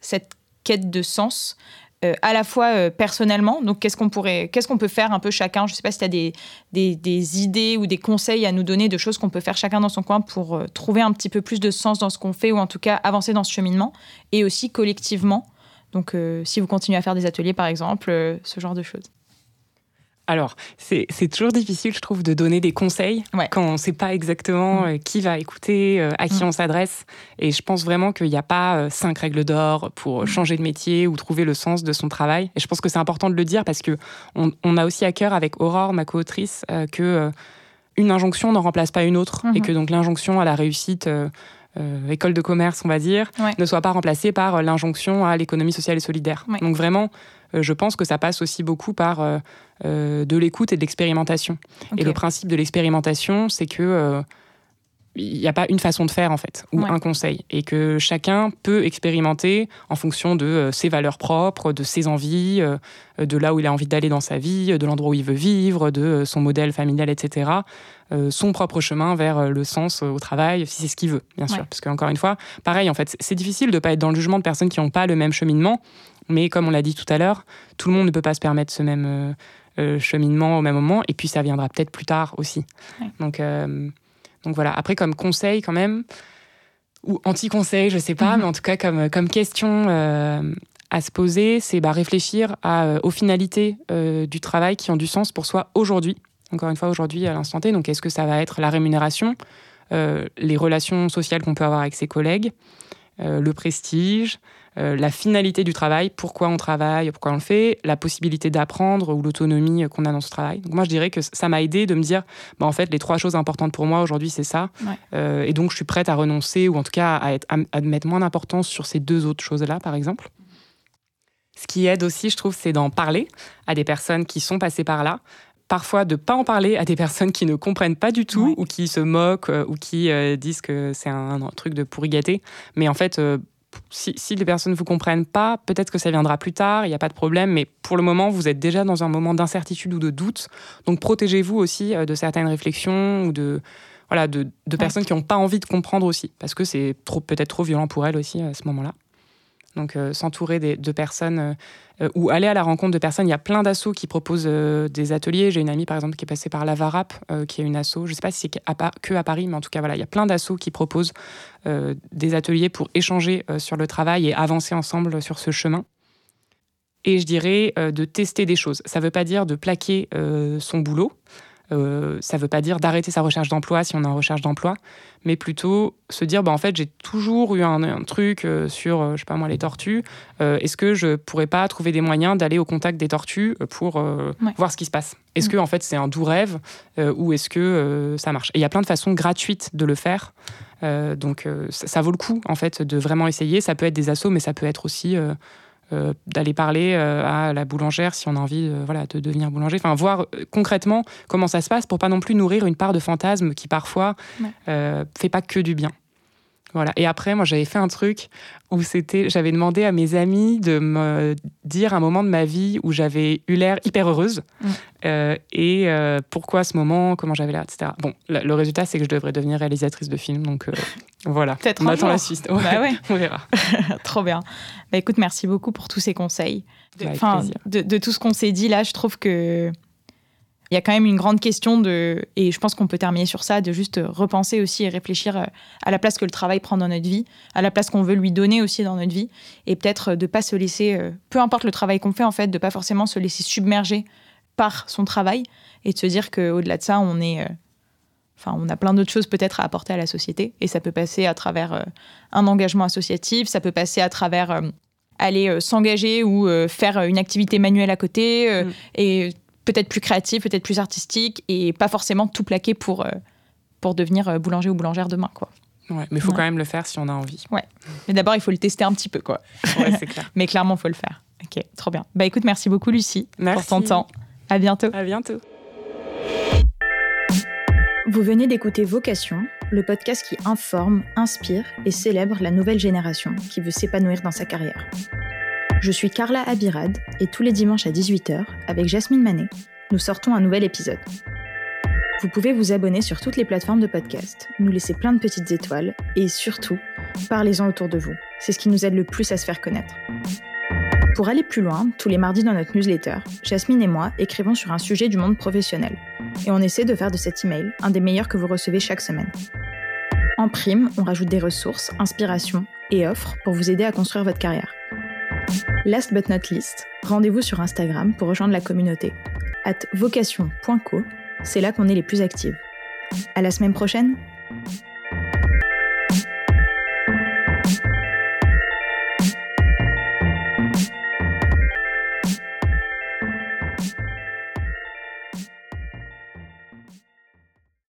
cette quête de sens euh, à la fois euh, personnellement. Donc, qu'est-ce qu'on pourrait, qu'est-ce qu'on peut faire un peu chacun? Je ne sais pas si tu as des, idées ou des conseils à nous donner de choses qu'on peut faire chacun dans son coin pour euh, trouver un petit peu plus de sens dans ce qu'on fait ou en tout cas avancer dans ce cheminement et aussi collectivement. Donc, si vous continuez à faire des ateliers, par exemple, ce genre de choses. Alors, c'est toujours difficile, je trouve, de donner des conseils quand on ne sait pas exactement mm. euh, qui va écouter, euh, à qui mm. on s'adresse. Et je pense vraiment qu'il n'y a pas euh, cinq règles d'or pour mm. changer de métier ou trouver le sens de son travail. Et je pense que c'est important de le dire parce que on, a aussi à cœur avec Aurore, ma co-autrice, que une injonction n'en remplace pas une autre et mm-hmm. que donc l'injonction à la réussite école de commerce, on va dire, ne soit pas remplacée par l'injonction à l'économie sociale et solidaire. Donc vraiment, je pense que ça passe aussi beaucoup par euh, de l'écoute et de l'expérimentation. Et le principe de l'expérimentation, c'est que euh, il n'y a pas une façon de faire en fait, ou un conseil, et que chacun peut expérimenter en fonction de euh, ses valeurs propres, de ses envies, de là où il a envie d'aller dans sa vie, de l'endroit où il veut vivre, de son modèle familial, etc. son propre chemin vers le sens au travail, si c'est ce qu'il veut, bien sûr. Parce qu'encore une fois, pareil, en fait, c'est difficile de ne pas être dans le jugement de personnes qui n'ont pas le même cheminement, mais comme on l'a dit tout à l'heure, tout le monde ne peut pas se permettre ce même euh, cheminement au même moment, et puis ça viendra peut-être plus tard aussi. Donc, euh, donc voilà. Après, comme conseil quand même, ou anti-conseil, je sais pas, mhm. mais en tout cas comme, comme question euh, à se poser, c'est bah, réfléchir à, aux finalités du travail qui ont du sens pour soi aujourd'hui. Encore une fois, aujourd'hui, à l'instant T. Donc, est-ce que ça va être la rémunération, les relations sociales qu'on peut avoir avec ses collègues, le prestige, euh, la finalité du travail, pourquoi on travaille, pourquoi on le fait, la possibilité d'apprendre ou l'autonomie qu'on a dans ce travail. Donc moi, je dirais que ça m'a aidé de me dire, bah, en fait, les trois choses importantes pour moi aujourd'hui, c'est ça. Euh, et donc, je suis prête à renoncer ou en tout cas à, être, à, mettre moins d'importance sur ces deux autres choses-là, par exemple. Ce qui aide aussi, je trouve, c'est d'en parler à des personnes qui sont passées par là parfois de pas en parler à des personnes qui ne comprennent pas du tout ou qui se moquent euh, ou qui disent que c'est un, truc de pourri gâté. Mais en fait, si, les personnes ne vous comprennent pas, peut-être que ça viendra plus tard, il n'y a pas de problème, mais pour le moment, vous êtes déjà dans un moment d'incertitude ou de doute. Donc protégez-vous aussi euh, de certaines réflexions ou de, voilà, de, personnes qui n'ont pas envie de comprendre aussi, parce que c'est peut-être trop violent pour elles aussi à ce moment-là. Donc s'entourer de personnes ou aller à la rencontre de personnes. Il y a plein d'assauts qui proposent des ateliers. J'ai une amie par exemple qui est passée par la Varap, qui est une asso. Je ne sais pas si c'est que à Paris, mais en tout cas voilà, il y a plein d'assauts qui proposent des ateliers pour échanger sur le travail et avancer ensemble sur ce chemin et je dirais de tester des choses. Ça ne veut pas dire de plaquer son boulot, euh, ça ne veut pas dire d'arrêter sa recherche d'emploi si on est en recherche d'emploi, mais plutôt se dire, bah, en fait, j'ai toujours eu un, truc euh, sur, euh, je sais pas moi, les tortues. Est-ce que je pourrais pas trouver des moyens d'aller au contact des tortues pour voir ce qui se passe? Est-ce mm. que, en fait, c'est un doux rêve ou est-ce que ça marche? Et il y a plein de façons gratuites de le faire. donc, ça, ça, vaut le coup, en fait, de vraiment essayer. Ça peut être des assauts, mais ça peut être aussi euh, d'aller parler euh, à la boulangère si on a envie euh, voilà, de devenir boulanger. Enfin, voir concrètement comment ça se passe pour pas non plus nourrir une part de fantasme qui parfois ne fait pas que du bien. Voilà. Et après, moi, j'avais fait un truc où c'était, j'avais demandé à mes amis de me dire un moment de ma vie où j'avais eu l'air hyper heureuse mm. euh, et euh, pourquoi ce moment, comment j'avais l'air, etc. Bon, le, résultat, c'est que je devrais devenir réalisatrice de films, donc euh, [laughs] voilà. Peut-être on attend la suite. Bah ouais. [laughs] on verra. [laughs] Trop bien. Bah, écoute, merci beaucoup pour tous ces conseils. De, de, tout ce qu'on s'est dit là, je trouve que il y a quand même une grande question de, et je pense qu'on peut terminer sur ça, de juste repenser aussi et réfléchir euh, à la place que le travail prend dans notre vie, à la place qu'on veut lui donner aussi dans notre vie, et peut-être de pas se laisser, euh, peu importe le travail qu'on fait en fait, de pas forcément se laisser submerger par son travail et de se dire qu'au-delà de ça, on est, euh, enfin, on a plein d'autres choses peut-être à apporter à la société, et ça peut passer à travers un engagement associatif, ça peut passer à travers aller s'engager ou faire une activité manuelle à côté mm. et peut-être plus créatif, peut-être plus artistique et pas forcément tout plaquer pour, euh, pour devenir euh, boulanger ou boulangère demain. Quoi. Ouais, mais il faut quand même le faire si on a envie. Ouais. Mais d'abord, il faut le tester un petit peu. Quoi. Ouais, c'est clair. [laughs] mais clairement, il faut le faire. Ok, trop bien. Bah écoute, merci beaucoup, Lucie, pour ton temps. À bientôt. À bientôt. Vous venez d'écouter Vocation, le podcast qui informe, inspire et célèbre la nouvelle génération qui veut s'épanouir dans sa carrière. Je suis Carla Abirad et tous les dimanches à 18h, avec Jasmine Manet, nous sortons un nouvel épisode. Vous pouvez vous abonner sur toutes les plateformes de podcast, nous laisser plein de petites étoiles et surtout, parlez-en autour de vous. C'est ce qui nous aide le plus à se faire connaître. Pour aller plus loin, tous les mardis dans notre newsletter, Jasmine et moi écrivons sur un sujet du monde professionnel. Et on essaie de faire de cet email un des meilleurs que vous recevez chaque semaine. En prime, on rajoute des ressources, inspirations et offres pour vous aider à construire votre carrière. Last but not least, rendez-vous sur Instagram pour rejoindre la communauté. At vocation.co, c'est là qu'on est les plus actifs. À la semaine prochaine!